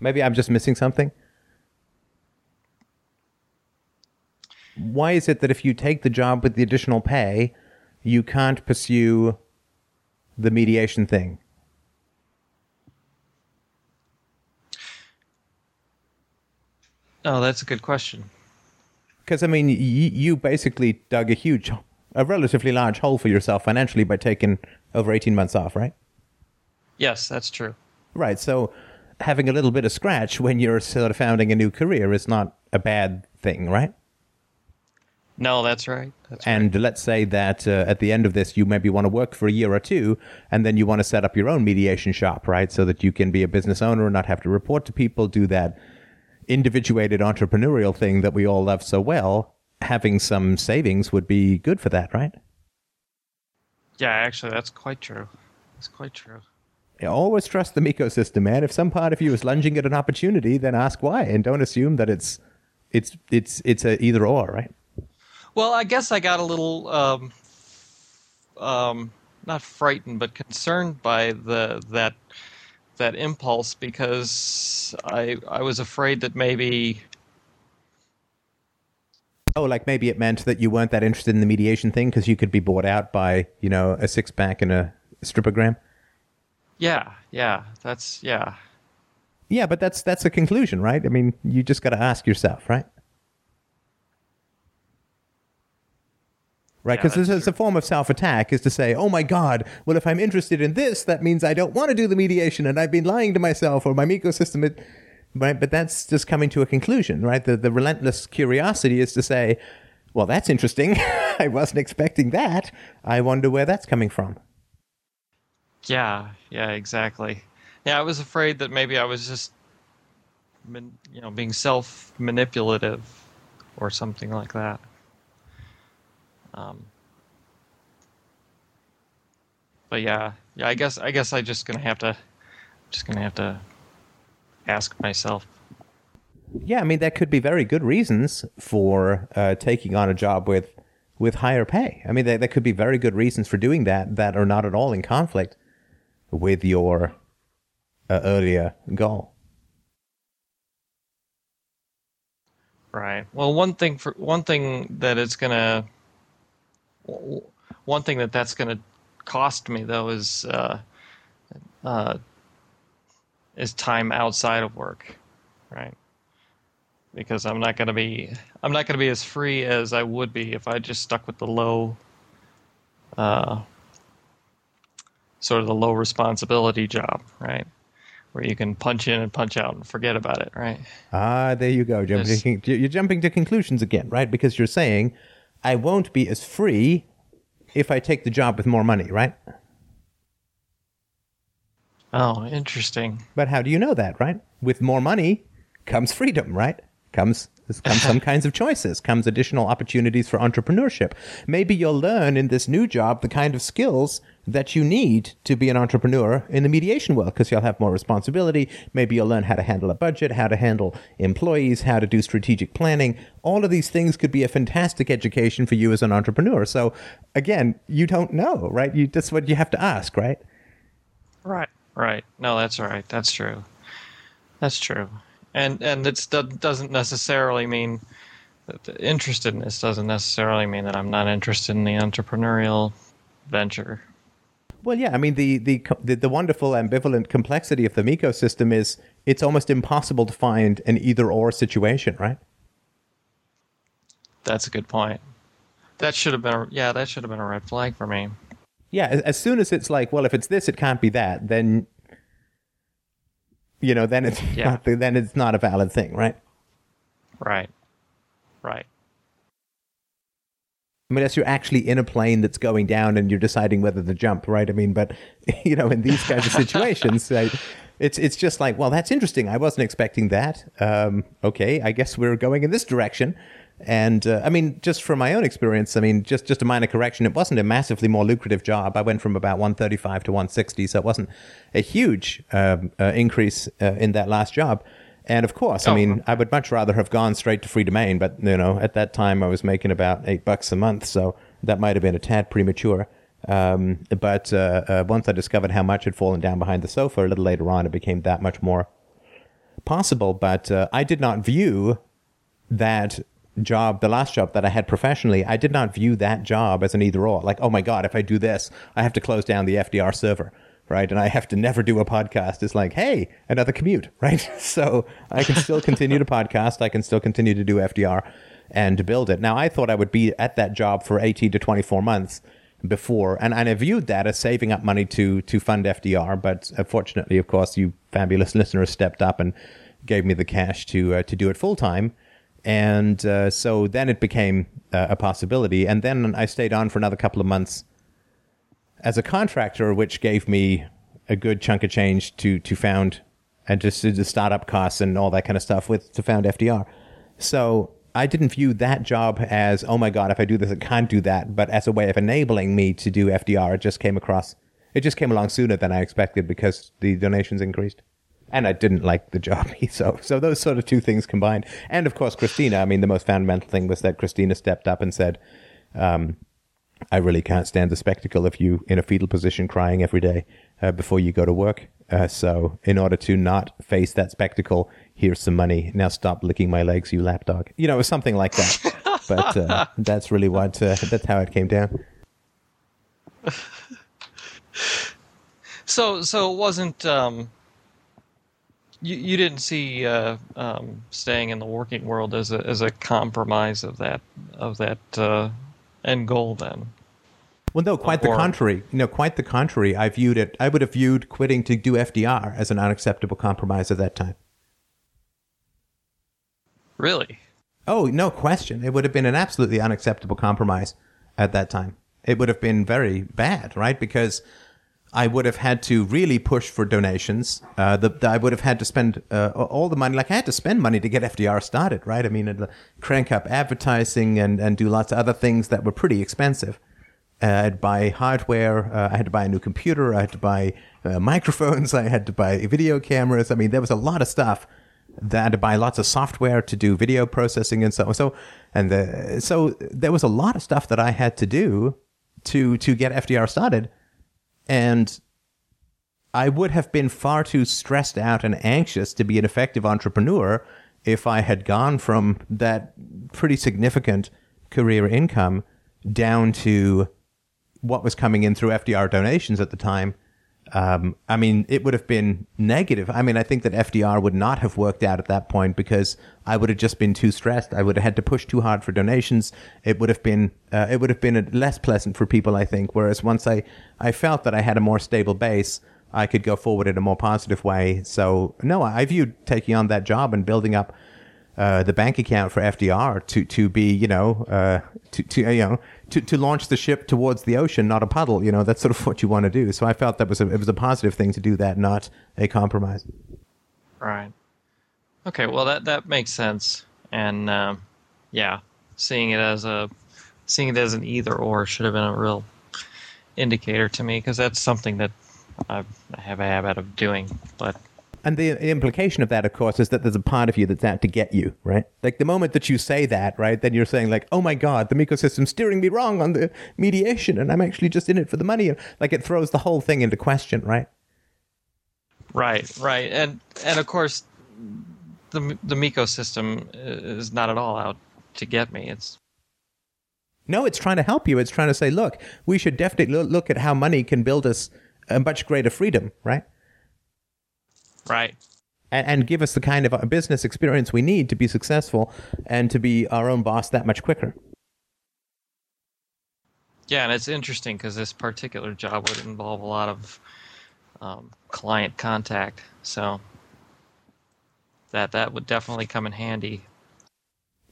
Maybe I'm just missing something. Why is it that if you take the job with the additional pay, you can't pursue the mediation thing? Oh, that's a good question. Because I mean, y- you basically dug a huge, a relatively large hole for yourself financially by taking over 18 months off, right? Yes, that's true. Right. So having a little bit of scratch when you're sort of founding a new career is not a bad thing, right? No, that's right. That's And let's say that uh, at the end of this, you maybe want to work for a year or two, and then you want to set up your own mediation shop, right? So that you can be a business owner and not have to report to people, do that individuated entrepreneurial thing that we all love so well. Having some savings would be good for that, right? Yeah, actually, that's quite true. That's quite true. Yeah, Always trust the ecosystem, man. If some part of you is lunging at an opportunity, then ask why, and don't assume that it's it's it's it's a either or, right? Well, I guess I got a little, um, um, not frightened, but concerned by the that that impulse because I I was afraid that maybe Oh, like maybe it meant that you weren't that interested in the mediation thing because you could be bought out by you know a six pack and a strippogram. yeah yeah that's yeah Yeah, but that's that's a conclusion, right? I mean, you just got to ask yourself, right? Right, because that's it's a form of self-attack is to say, "Oh my God! Well, if I'm interested in this, that means I don't want to do the mediation, and I've been lying to myself or my ecosystem." It, right? But that's just coming to a conclusion, right? The the relentless curiosity is to say, well, that's interesting. I wasn't expecting that. I wonder where that's coming from. Yeah, yeah, exactly. Yeah, I was afraid that maybe I was just, you know, being self manipulative or something like that. Um, but yeah, yeah, I guess I guess I just gonna have to, just gonna have to ask myself. Yeah, I mean, there could be very good reasons for uh, taking on a job with with higher pay. I mean, there, there could be very good reasons for doing that that are not at all in conflict with your uh, earlier goal. Right. Well, one thing for one thing that it's gonna, one thing that that's gonna cost me though is uh, uh, is time outside of work, right? Because I'm not gonna be I'm not gonna be as free as I would be if I just stuck with the low, uh, sort of the low responsibility job, right? Where you can punch in and punch out and forget about it, right? Ah, there you go. Jumping, you're jumping to conclusions again, right? Because you're saying, I won't be as free if I take the job with more money, right? Oh, interesting. But how do you know that, right? With more money comes freedom, right? Comes comes some kinds of choices, comes additional opportunities for entrepreneurship. Maybe you'll learn in this new job the kind of skills that you need to be an entrepreneur in the mediation world because you'll have more responsibility. Maybe you'll learn how to handle a budget, how to handle employees, how to do strategic planning. All of these things could be a fantastic education for you as an entrepreneur. So again, you don't know, right? You that's what you have to ask, right? Right. Right. No, that's right. That's true. That's true. And and it doesn't necessarily mean that the interestedness doesn't necessarily mean that I'm not interested in the entrepreneurial venture. Well, yeah, I mean the, the the wonderful ambivalent complexity of the ecosystem is it's almost impossible to find an either or situation, right? That's a good point. That should have been a, yeah, that should have been a red flag for me. Yeah, as soon as it's like, well, if it's this, it can't be that, then you know, then it's yeah. not, then it's not a valid thing, right? Right. Right. I mean, unless you're actually in a plane that's going down and you're deciding whether to jump, right? I mean, but you know, in these kinds of situations, it's it's just like, well, that's interesting. I wasn't expecting that. Um, okay, I guess we're going in this direction. And uh, I mean, just from my own experience, I mean, just just a minor correction. It wasn't a massively more lucrative job. I went from about 135 to 160, so it wasn't a huge um, uh, increase uh, in that last job. And of course, I mean, I would much rather have gone straight to Freedomain, but you know, at that time I was making about eight bucks a month, so that might have been a tad premature. Um, but uh, uh, once I discovered how much had fallen down behind the sofa, a little later on, it became that much more possible. But uh, I did not view that job, the last job that I had professionally, I did not view that job as an either or. Like, oh my God, if I do this, I have to close down the FDR server right? And I have to never do a podcast. It's like, hey, another commute, right? So I can still continue to podcast. I can still continue to do FDR and build it. Now, I thought I would be at that job for 18 to 24 months before, and, and I viewed that as saving up money to to fund FDR. But fortunately, of course, you fabulous listeners stepped up and gave me the cash to uh, to do it full time. And uh, so then it became uh, a possibility. And then I stayed on for another couple of months as a contractor, which gave me a good chunk of change to to found and just the startup costs and all that kind of stuff with to found FDR. So I didn't view that job as oh my god, if I do this, I can't do that, but as a way of enabling me to do FDR. It just came across. It just came along sooner than I expected because the donations increased. And I didn't like the job, so so those sort of two things combined. And of course, Christina. I mean, the most fundamental thing was that Christina stepped up and said, um, I really can't stand the spectacle of you in a fetal position crying every day uh, before you go to work. Uh, so, in order to not face that spectacle, here's some money. Now stop licking my legs, you lapdog. You know, it was something like that. but uh, that's really what, uh, that's how it came down. so, so it wasn't, um, you, you didn't see uh, um, staying in the working world as a, as a compromise of that, of that, uh, end goal then. Well, no, quite the contrary. No, quite the contrary. I viewed it. I would have viewed quitting to do FDR as an unacceptable compromise at that time. Really? Oh, no question. It would have been an absolutely unacceptable compromise at that time. It would have been very bad, right? Because I would have had to really push for donations. Uh, the, the, I would have had to spend uh, all the money. Like I had to spend money to get FDR started, right? I mean, I'd crank up advertising and, and do lots of other things that were pretty expensive. Uh, I'd buy hardware. Uh, I had to buy a new computer. I had to buy uh, microphones. I had to buy video cameras. I mean, there was a lot of stuff that I had to buy lots of software to do video processing and so on. So, and the, so there was a lot of stuff that I had to do to to get FDR started, and I would have been far too stressed out and anxious to be an effective entrepreneur if I had gone from that pretty significant career income down to what was coming in through FDR donations at the time. Um, I mean, it would have been negative. I mean, I think that FDR would not have worked out at that point because I would have just been too stressed. I would have had to push too hard for donations. It would have been, uh, it would have been less pleasant for people, I think. Whereas once I, I felt that I had a more stable base, I could go forward in a more positive way. So no, I viewed taking on that job and building up uh, the bank account for FDR to to be you know uh, to to you know to, to launch the ship towards the ocean, not a puddle. You know that's sort of what you want to do. So I felt that was a, it was a positive thing to do that, not a compromise. Right. Okay. Well, that that makes sense, and um, yeah, seeing it as a seeing it as an either or should have been a real indicator to me because that's something that I have a habit of doing, but and the implication of that, of course, is that there's a part of you that's out to get you, right? Like the moment that you say that, right, then you're saying like, oh my God, the ecosystem's steering me wrong on the mediation and I'm actually just in it for the money. Like it throws the whole thing into question, right? Right, right. And, and of course, the, the ecosystem is not at all out to get me. It's no, it's trying to help you. It's trying to say, look, we should definitely look at how money can build us a much greater freedom, right? Right. And, and give us the kind of business experience we need to be successful and to be our own boss that much quicker. Yeah, and it's interesting because this particular job would involve a lot of um, client contact, so that that would definitely come in handy.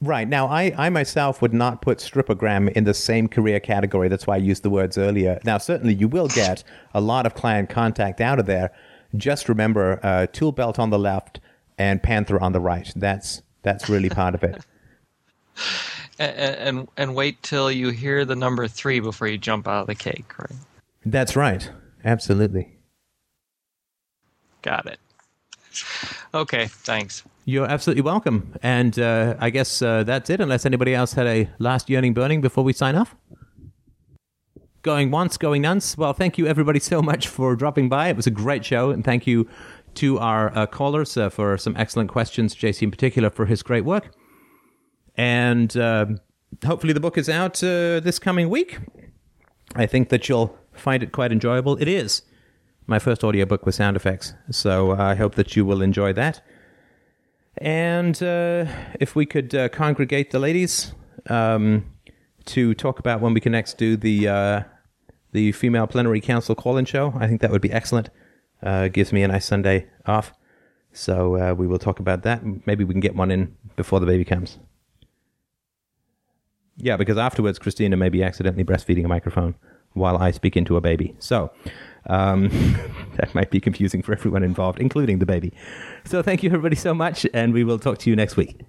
Right now, I, I myself would not put stripogram in the same career category. That's why I used the words earlier. Now, certainly, you will get a lot of client contact out of there, just remember uh, tool belt on the left and panther on the right. That's that's really part of it. and, and and wait till you hear the number three before you jump out of the cake, right? That's right. Absolutely. Got it. Okay, thanks. You're absolutely welcome. And uh, I guess uh, that's it, unless anybody else had a last yearning burning before we sign off. Going once, going once. Well, thank you everybody so much for dropping by. It was a great show, and thank you to our uh, callers uh, for some excellent questions. JC in particular for his great work, and uh, hopefully the book is out uh, this coming week. I think that you'll find it quite enjoyable. It is my first audiobook with sound effects, so I hope that you will enjoy that. And uh, if we could uh, congregate the ladies um, to talk about when we can next do the the female plenary council call-in show. I think that would be excellent. Uh, gives me a nice Sunday off. So uh, we will talk about that. Maybe we can get one in before the baby comes. Yeah, because afterwards, Christina may be accidentally breastfeeding a microphone while I speak into a baby. So um, that might be confusing for everyone involved, including the baby. So thank you, everybody, so much, and we will talk to you next week.